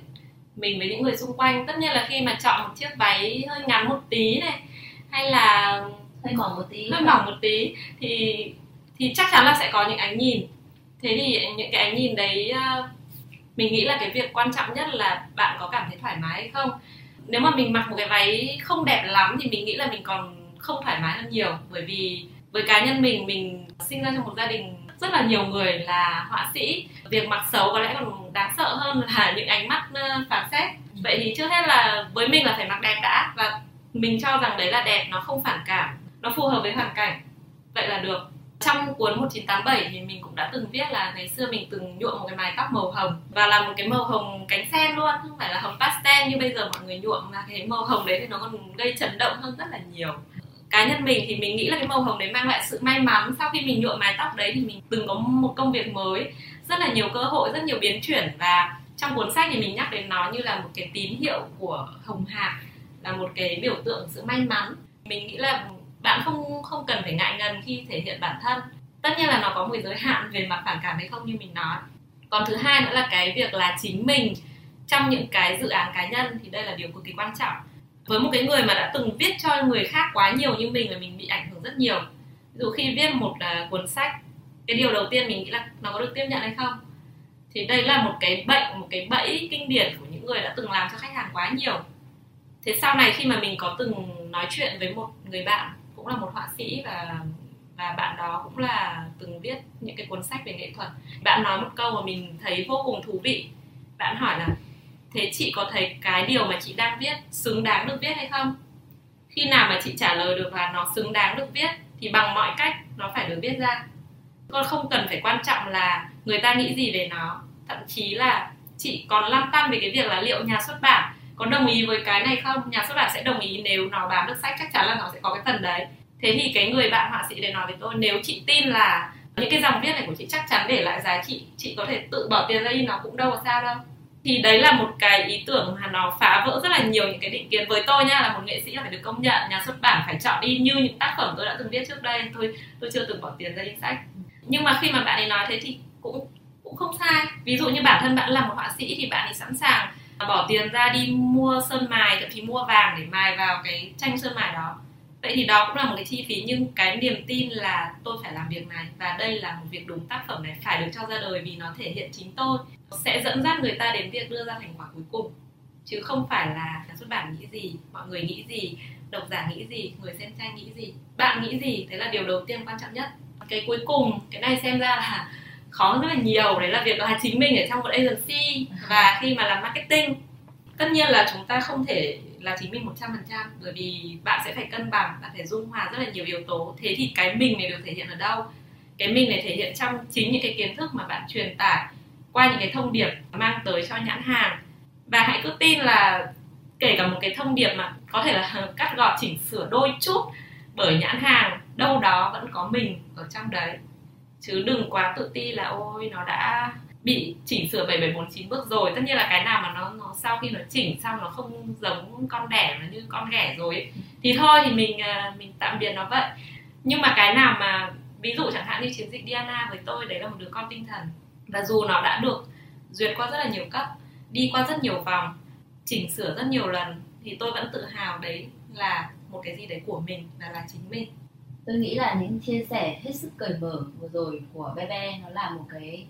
mình với những người xung quanh. Tất nhiên là khi mà chọn một chiếc váy hơi ngắn một tí này hay là hơi mỏng một tí. hơi mỏng một tí thì thì chắc chắn là sẽ có những ánh nhìn. Thế thì những cái ánh nhìn đấy uh, mình nghĩ là cái việc quan trọng nhất là bạn có cảm thấy thoải mái hay không. Nếu mà mình mặc một cái váy không đẹp lắm thì mình nghĩ là mình còn không thoải mái hơn nhiều. Bởi vì với cá nhân mình mình sinh ra trong một gia đình rất là nhiều người là họa sĩ. Việc mặc xấu có lẽ còn đáng sợ hơn là những ánh mắt phản phán xét. Vậy thì trước hết là với mình là phải mặc đẹp đã và mình cho rằng đấy là đẹp, nó không phản cảm, nó phù hợp với hoàn cảnh. Vậy là được trong cuốn 1987 thì mình cũng đã từng viết là ngày xưa mình từng nhuộm một cái mái tóc màu hồng và là một cái màu hồng cánh sen luôn, không phải là hồng pastel như bây giờ mọi người nhuộm mà cái màu hồng đấy thì nó còn gây chấn động hơn rất là nhiều. Cá nhân mình thì mình nghĩ là cái màu hồng đấy mang lại sự may mắn. Sau khi mình nhuộm mái tóc đấy thì mình từng có một công việc mới, rất là nhiều cơ hội, rất nhiều biến chuyển và trong cuốn sách thì mình nhắc đến nó như là một cái tín hiệu của hồng hạc là một cái biểu tượng sự may mắn. Mình nghĩ là bạn không không cần phải ngại ngần khi thể hiện bản thân. Tất nhiên là nó có một giới hạn về mặt phản cảm hay không như mình nói. Còn thứ hai nữa là cái việc là chính mình trong những cái dự án cá nhân thì đây là điều cực kỳ quan trọng. Với một cái người mà đã từng viết cho người khác quá nhiều như mình là mình bị ảnh hưởng rất nhiều. Ví dụ khi viết một uh, cuốn sách cái điều đầu tiên mình nghĩ là nó có được tiếp nhận hay không? Thì đây là một cái bệnh một cái bẫy kinh điển của những người đã từng làm cho khách hàng quá nhiều. Thế sau này khi mà mình có từng nói chuyện với một người bạn cũng là một họa sĩ và và bạn đó cũng là từng viết những cái cuốn sách về nghệ thuật. Bạn nói một câu mà mình thấy vô cùng thú vị. Bạn hỏi là, thế chị có thấy cái điều mà chị đang viết xứng đáng được viết hay không? Khi nào mà chị trả lời được là nó xứng đáng được viết, thì bằng mọi cách nó phải được viết ra. Con không cần phải quan trọng là người ta nghĩ gì về nó. Thậm chí là chị còn lăn tăn về cái việc là liệu nhà xuất bản có đồng ý với cái này không? Nhà xuất bản sẽ đồng ý nếu nó bán được sách, chắc chắn là nó sẽ có cái phần đấy thế thì cái người bạn họa sĩ để nói với tôi, nếu chị tin là những cái dòng viết này của chị chắc chắn để lại giá trị, chị có thể tự bỏ tiền ra in nó cũng đâu có sao đâu. Thì đấy là một cái ý tưởng mà nó phá vỡ rất là nhiều những cái định kiến. Với tôi nha, là một nghệ sĩ là phải được công nhận, nhà xuất bản phải chọn đi như những tác phẩm tôi đã từng viết trước đây. Tôi tôi chưa từng bỏ tiền ra in sách. Nhưng mà khi mà bạn ấy nói thế thì cũng cũng không sai. Ví dụ như bản thân bạn là một họa sĩ thì bạn ấy sẵn sàng bỏ tiền ra đi mua sơn mài, thậm chí mua vàng để mài vào cái tranh sơn mài đó vậy thì đó cũng là một cái chi phí, nhưng cái niềm tin là tôi phải làm việc này và đây là một việc đúng tác phẩm này phải được cho ra đời vì nó thể hiện chính tôi sẽ dẫn dắt người ta đến việc đưa ra thành quả cuối cùng. Chứ không phải là nhà xuất bản nghĩ gì, mọi người nghĩ gì, độc giả nghĩ gì, người xem tranh nghĩ gì, bạn nghĩ gì thế là điều đầu tiên quan trọng nhất. Cái cuối cùng, cái này xem ra là khó rất là nhiều, đấy là việc là chính mình ở trong một agency và khi mà làm marketing, tất nhiên là chúng ta không thể là chính mình 100% bởi vì bạn sẽ phải cân bằng, bạn phải dung hòa rất là nhiều yếu tố. Thế thì cái mình này được thể hiện ở đâu? Cái mình này thể hiện trong chính những cái kiến thức mà bạn truyền tải qua những cái thông điệp mang tới cho nhãn hàng. Và hãy cứ tin là kể cả một cái thông điệp mà có thể là cắt gọt, chỉnh sửa đôi chút, bởi nhãn hàng đâu đó vẫn có mình ở trong đấy. Chứ đừng quá tự ti là, ôi, nó đã bị chỉnh sửa 7749 bước rồi. Tất nhiên là cái nào mà nó nó sau khi nó chỉnh xong nó không giống con đẻ nó như con ghẻ rồi ấy. thì thôi thì mình à, mình tạm biệt nó vậy. Nhưng mà cái nào mà, ví dụ chẳng hạn như chiến dịch Diana với tôi, đấy là một đứa con tinh thần. Và dù nó đã được duyệt qua rất là nhiều cấp, đi qua rất nhiều vòng, chỉnh sửa rất nhiều lần, thì tôi vẫn tự hào đấy là một cái gì đấy của mình và là chính mình. Tôi nghĩ là những chia sẻ hết sức cởi mở vừa rồi của bé bé nó là một cái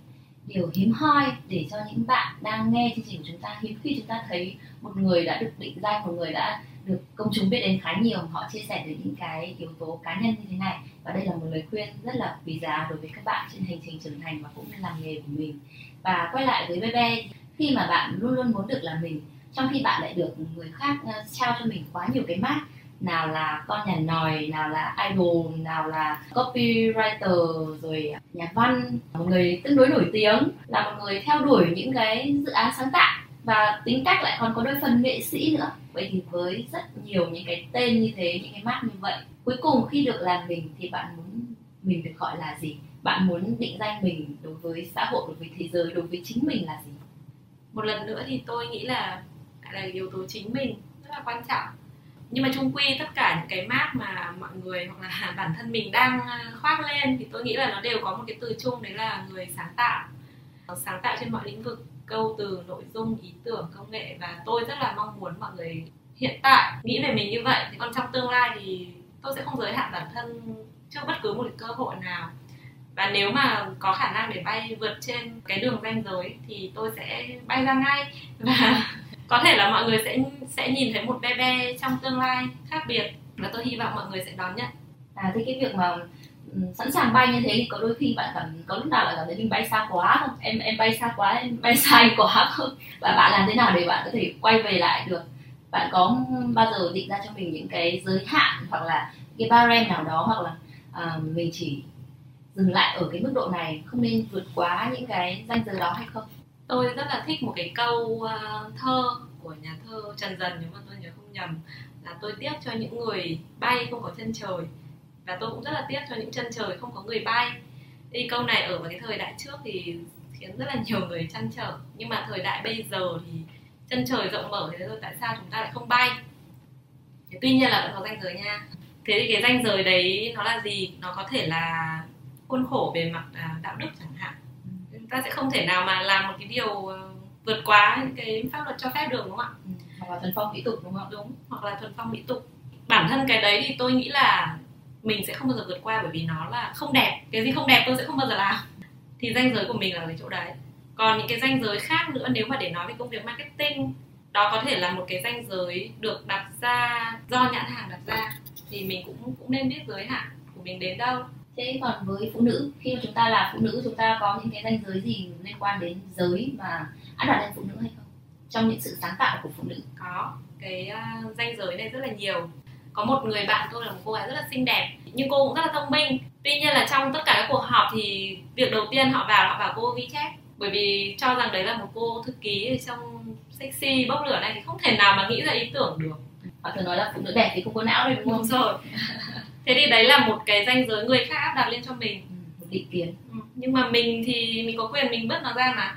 điều hiếm hoi để cho những bạn đang nghe chương trình của chúng ta. Hiếm khi chúng ta thấy một người đã được định danh, một người đã được công chúng biết đến khá nhiều, họ chia sẻ được những cái yếu tố cá nhân như thế này. Và đây là một lời khuyên rất là quý giá đối với các bạn trên hành trình trưởng thành và cũng như làm nghề của mình. Và quay lại với Bebe khi mà bạn luôn luôn muốn được là mình, trong khi bạn lại được người khác ờ, trao cho mình quá nhiều cái mát nào là con nhà nòi, nào là idol, nào là copywriter, rồi nhà văn, một người tương đối nổi tiếng, là một người theo đuổi những cái dự án sáng tạo. Và tính cách lại còn có đôi phần nghệ sĩ nữa. Vậy thì với rất nhiều những cái tên như thế, những cái mát như vậy, cuối cùng khi được làm mình thì bạn muốn, mình được gọi là gì? Bạn muốn định danh mình đối với xã hội, đối với thế giới, đối với chính mình là gì? Một lần nữa thì tôi nghĩ là là yếu tố chính mình rất là quan trọng nhưng mà chung quy tất cả những cái mát mà mọi người hoặc là bản thân mình đang à, khoác lên thì tôi nghĩ là nó đều có một cái từ chung, đấy là người sáng tạo. Ờ, sáng tạo trên mọi lĩnh vực, câu từ, nội dung, ý tưởng, công nghệ và tôi rất là mong muốn mọi người hiện tại nghĩ về mình như vậy. Thì còn trong tương lai thì tôi sẽ không giới hạn bản thân trước bất cứ một cơ hội nào. Và nếu mà có khả năng để bay vượt trên cái đường ranh giới thì tôi sẽ bay ra ngay. Và có thể là mọi người sẽ sẽ nhìn thấy một bé bé trong tương lai khác biệt và tôi hy vọng mọi người sẽ đón nhận. À thế cái việc mà ừ, sẵn sàng bay như thế thì có đôi khi bạn cảm có lúc nào bạn cảm thấy mình bay xa quá không? Em em bay xa quá em bay sai quá không? Và bạn làm thế nào để bạn có thể quay về lại được? Bạn có bao giờ định ra cho mình những cái giới hạn hoặc là cái barem nào đó hoặc là uh, mình chỉ dừng lại ở cái mức độ này không nên vượt quá những cái danh giới đó hay không? Tôi rất là thích một cái câu ờ, thơ của nhà thơ Trần Dần, nếu mà tôi nhớ không nhầm, là tôi tiếc cho những người bay không có chân trời. Và tôi cũng rất là tiếc cho những chân trời không có người bay. Thì câu này ở vào cái thời đại trước thì khiến rất là nhiều người chăn trở. Nhưng mà thời đại bây giờ thì chân trời rộng mở thế rồi tại sao chúng ta lại không bay? Thế tuy nhiên là vẫn có ranh giới nha. Thế thì cái ranh giới đấy nó là gì? Nó có thể là khuôn khổ về mặt à, đạo đức chẳng hạn ta sẽ không thể nào mà làm một cái điều ờ, vượt quá những cái pháp luật cho phép được đúng không ạ? Ừ. hoặc là thuần phong mỹ tục đúng không đúng hoặc là thuần phong mỹ tục. Bản thân cái đấy thì tôi nghĩ là mình sẽ không bao giờ vượt qua bởi vì nó là không đẹp. Cái gì không đẹp tôi sẽ không bao giờ làm. Thì danh giới của mình là ở chỗ đấy. Còn những cái danh giới khác nữa nếu mà để nói về công việc marketing đó có thể là một cái danh giới được đặt ra do nhãn hàng đặt ra thì mình cũng cũng nên biết giới hạn của mình đến đâu thế còn với phụ nữ khi mà chúng ta là phụ nữ chúng ta có những cái danh giới gì liên quan đến giới mà áp đặt lên phụ nữ hay không? Trong những sự sáng tạo của phụ nữ. Có cái uh, danh giới này rất là nhiều. Có một người bạn tôi là một cô gái rất là xinh đẹp nhưng cô cũng rất là thông minh. Tuy nhiên là trong tất cả các cuộc họp thì việc đầu tiên họ vào họ bảo cô ghi chép. Bởi vì cho rằng đấy là một cô thư ký trong sexy bốc lửa này thì không thể nào mà nghĩ ra ý tưởng được. Họ thường nói là phụ nữ đẹp thì không có não đấy đúng không? Đúng rồi thế thì đấy là một cái danh giới người khác áp đặt lên cho mình. Ừ, một định kiến. Ừ. nhưng mà mình thì mình có quyền mình bứt nó ra mà.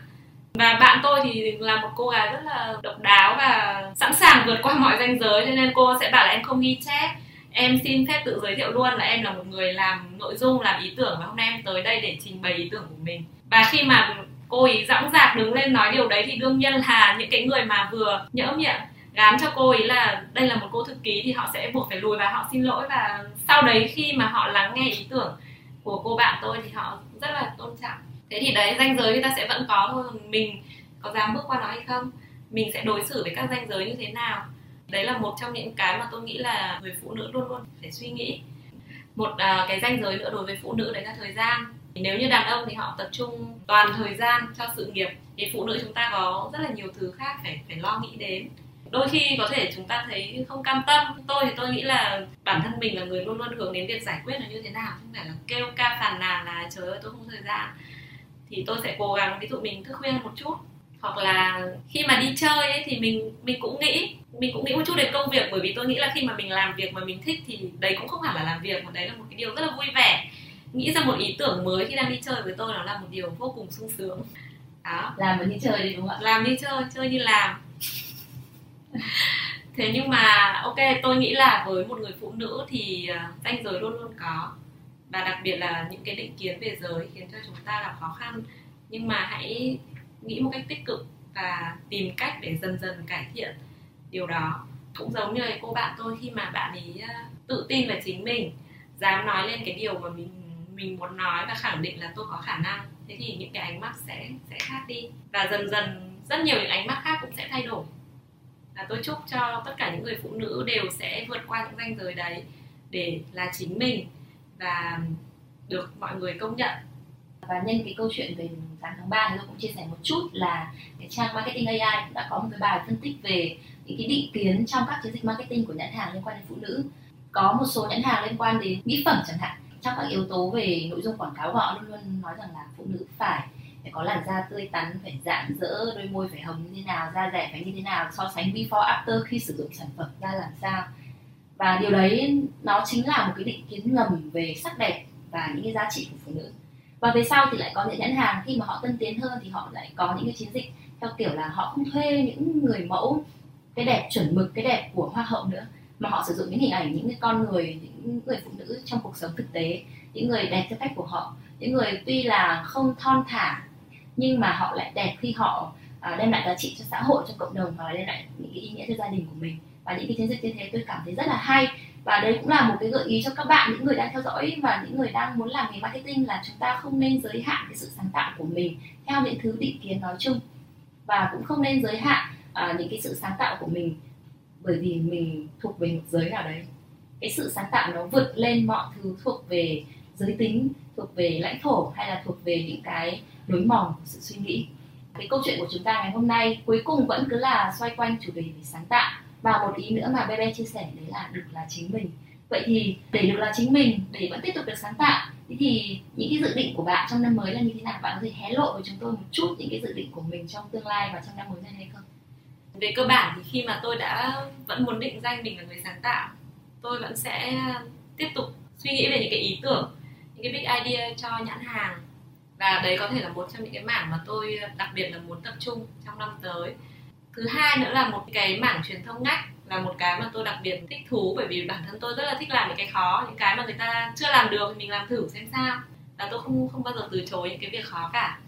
Và bạn tôi thì là một cô gái rất là độc đáo và sẵn sàng vượt qua mọi ranh giới cho nên cô sẽ bảo là em không ghi chép. Em xin phép tự giới thiệu luôn là em là một người làm nội dung làm ý tưởng và hôm nay em tới đây để trình bày ý tưởng của mình. Và khi mà cô ấy dõng dạc đứng lên nói điều đấy thì đương nhiên là những cái người mà vừa nhỡ miệng gán cho cô ấy là đây là một cô thư ký thì họ sẽ buộc phải lùi và họ xin lỗi. Và sau đấy khi mà họ lắng nghe ý tưởng của cô bạn tôi thì họ rất là tôn trọng. Thế thì đấy danh giới người ta sẽ vẫn có thôi mình. Có dám bước qua nó hay không? Mình sẽ đối xử với các danh giới như thế nào? Đấy là một trong những cái mà tôi nghĩ là người phụ nữ luôn luôn phải suy nghĩ. Một uh, cái danh giới nữa đối với phụ nữ đấy là thời gian. Nếu như đàn ông thì họ tập trung toàn thời gian cho sự nghiệp. Thì phụ nữ chúng ta có rất là nhiều thứ khác phải phải lo nghĩ đến đôi khi có thể chúng ta thấy không cam tâm. Tôi thì tôi nghĩ là bản thân mình là người luôn luôn hướng đến việc giải quyết là như thế nào. Không phải là kêu ca phàn nàn là trời ơi tôi không thời gian. Thì tôi sẽ cố gắng ví dụ mình thức khuya một chút. Hoặc là khi mà đi chơi ấy, thì mình mình cũng nghĩ mình cũng nghĩ một chút đến công việc. Bởi vì tôi nghĩ là khi mà mình làm việc mà mình thích thì đấy cũng không hẳn là làm việc mà đấy là một cái điều rất là vui vẻ. Nghĩ ra một ý tưởng mới khi đang đi chơi với tôi nó là một điều vô cùng sung sướng. Đó. Làm như chơi đi đúng không ạ? Làm như chơi chơi như làm thế nhưng mà ok tôi nghĩ là với một người phụ nữ thì ờ, à, danh giới luôn luôn có. Và đặc biệt là những cái định kiến về giới khiến cho chúng ta gặp khó khăn. Nhưng mà hãy nghĩ một cách tích cực và tìm cách để dần dần cải thiện điều đó. Cũng giống như cô bạn tôi khi mà bạn ấy ờ, tự tin về chính mình dám nói lên cái điều mà mình mình muốn nói và khẳng định là tôi có khả năng thế thì những cái ánh mắt sẽ sẽ khác đi. Và dần dần rất nhiều những ánh mắt khác cũng sẽ thay đổi và tôi chúc cho tất cả những người phụ nữ đều sẽ vượt qua những ranh giới đấy để là chính mình và được mọi người công nhận. Và nhân cái câu chuyện về 8 tháng 3 thì tôi cũng chia sẻ một chút là cái trang marketing AI cũng đã có một cái bài phân tích về những cái định kiến trong các chiến dịch marketing của nhãn hàng liên quan đến phụ nữ. Có một số nhãn hàng liên quan đến mỹ phẩm chẳng hạn. Trong các yếu tố về nội dung quảng cáo họ luôn luôn nói rằng là phụ nữ phải phải có làn da tươi tắn, phải rạng rỡ, đôi môi phải hồng như thế nào, da rẻ phải như thế nào, so sánh before, after khi sử dụng sản phẩm ra làm sao. Và điều đấy, nó chính là một cái định kiến ngầm về sắc đẹp và những cái giá trị của phụ nữ. Và về sau thì lại có những nhãn hàng, khi mà họ tân tiến hơn thì họ lại có những cái chiến dịch, theo kiểu là họ không thuê những người mẫu cái đẹp chuẩn mực, cái đẹp của hoa hậu nữa, mà họ sử dụng những hình ảnh, những cái con người, những người phụ nữ trong cuộc sống thực tế, những người đẹp theo cách của họ. Những người tuy là không thon thả nhưng mà họ lại đẹp khi họ à, đem lại giá trị cho xã hội cho cộng đồng và đem lại những cái ý nghĩa cho gia đình của mình. Và những cái chiến dịch như thế tôi cảm thấy rất là hay. Và đây cũng là một cái gợi ý cho các bạn những người đang theo dõi và những người đang muốn làm nghề marketing là chúng ta không nên giới hạn cái sự sáng tạo của mình theo những thứ định kiến nói chung. Và cũng không nên giới hạn à, những cái sự sáng tạo của mình bởi vì mình thuộc về một giới nào đấy. Cái sự sáng tạo nó vượt lên mọi thứ thuộc về giới tính thuộc về lãnh thổ hay là thuộc về những cái lối mòn của sự suy nghĩ. Cái câu chuyện của chúng ta ngày hôm nay cuối cùng vẫn cứ là xoay quanh chủ đề về sáng tạo. Và một ý nữa mà Bebe chia sẻ đấy là được là chính mình. Vậy thì để được là chính mình, để vẫn tiếp tục được sáng tạo, thế thì những cái dự định của bạn trong năm mới là như thế nào? Bạn có thể hé lộ với chúng tôi một chút những cái dự định của mình trong tương lai và trong năm mới này hay không? Về cơ bản thì khi mà tôi đã vẫn muốn định danh mình là người sáng tạo, tôi vẫn sẽ tiếp tục suy nghĩ về những cái ý tưởng, những cái big idea cho nhãn hàng và đấy có thể là một trong những cái mảng mà tôi đặc biệt là muốn tập trung trong năm tới. Thứ hai nữa là một cái mảng truyền thông ngách là một cái mà tôi đặc biệt thích thú, bởi vì bản thân tôi rất là thích làm những cái khó, những cái mà người ta chưa làm được thì mình làm thử xem sao. Và tôi không không bao giờ từ chối những cái việc khó cả.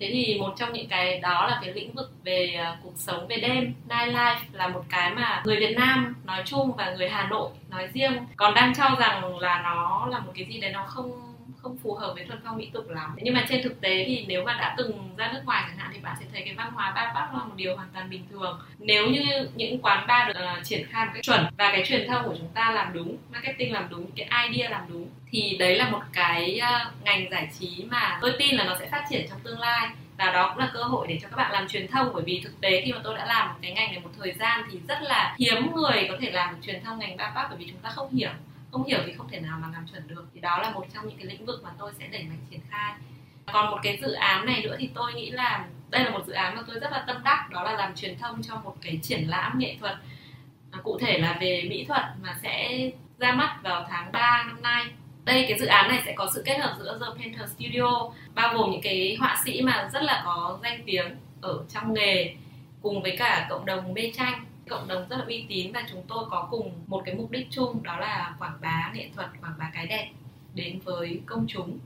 Thế thì một trong những cái đó là cái lĩnh vực về à, cuộc sống về đêm nightlife là một cái mà người Việt Nam nói chung và người Hà Nội nói riêng còn đang cho rằng là nó là một cái gì đấy nó không không phù hợp với thuần phong mỹ tục lắm. Nhưng mà trên thực tế thì nếu mà đã từng ra nước ngoài chẳng hạn thì bạn sẽ thấy cái văn hóa ba bác là một điều hoàn toàn bình thường. Nếu như những quán bar được uh, triển khai một cách chuẩn và cái truyền thông của chúng ta làm đúng marketing làm đúng cái idea làm đúng thì đấy là một cái uh, ngành giải trí mà tôi tin là nó sẽ phát triển trong tương lai. Và đó cũng là cơ hội để cho các bạn làm truyền thông bởi vì thực tế khi mà tôi đã làm cái ngành này một thời gian thì rất là hiếm người có thể làm được truyền thông ngành ba bác bởi vì chúng ta không hiểu không hiểu thì không thể nào mà làm chuẩn được. Thì đó là một trong những cái lĩnh vực mà tôi sẽ đẩy mạnh triển khai. Còn một cái dự án này nữa thì tôi nghĩ là, đây là một dự án mà tôi rất là tâm đắc, đó là làm truyền thông cho một cái triển lãm nghệ thuật. Cụ thể là về mỹ thuật mà sẽ ra mắt vào tháng 3 năm nay. Đây, cái dự án này sẽ có sự kết hợp giữa The Painter Studio, bao gồm những cái họa sĩ mà rất là có danh tiếng ở trong nghề, cùng với cả cộng đồng mê tranh cộng đồng rất là uy tín và chúng tôi có cùng một cái mục đích chung đó là quảng bá nghệ thuật quảng bá cái đẹp đến với công chúng.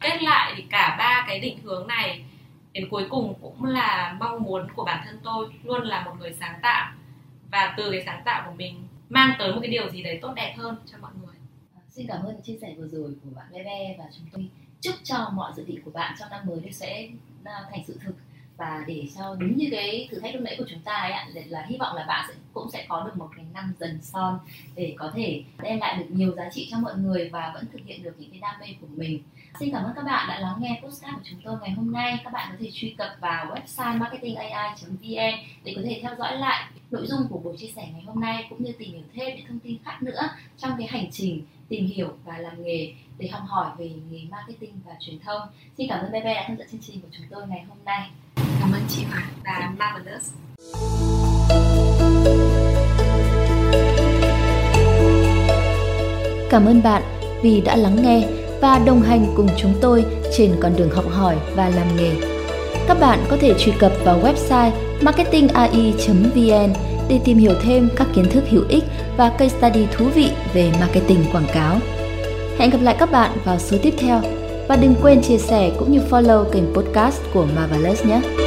Kết lại thì cả ba cái định hướng này đến cuối cùng cũng là mong muốn của bản thân tôi luôn là một người sáng tạo. Và từ cái sáng tạo của mình mang tới một cái điều gì đấy tốt đẹp hơn cho mọi người. À, xin cảm ơn chia sẻ vừa rồi của bạn Bebe và chúng tôi. Chúc cho mọi dự định của bạn trong năm mới sẽ thành sự thực và để cho đúng như cái thử thách lúc nãy của chúng ta ấy ạ là hy vọng là bạn sẽ, cũng sẽ có được một cái năm dần son để có thể đem lại được nhiều giá trị cho mọi người và vẫn thực hiện được những cái đam mê của mình xin cảm ơn các bạn đã lắng nghe postcard của chúng tôi ngày hôm nay các bạn có thể truy cập vào website marketingai.vn để có thể theo dõi lại nội dung của buổi chia sẻ ngày hôm nay, cũng như tìm hiểu thêm những thông tin khác nữa trong cái hành trình tìm hiểu và làm nghề để học hỏi về nghề marketing và truyền thông. Xin cảm ơn Bebe đã tham dự chương trình của chúng tôi ngày hôm nay. Cảm ơn chị Hoàng và Marvelous. Cảm ơn bạn vì đã lắng nghe và đồng hành cùng chúng tôi trên con đường học hỏi và làm nghề. Các bạn có thể truy cập vào website marketingai.vn để tìm hiểu thêm các kiến thức hữu ích và case study thú vị về marketing quảng cáo. Hẹn gặp lại các bạn vào số tiếp theo và đừng quên chia sẻ cũng như follow kênh podcast của Marvelous nhé.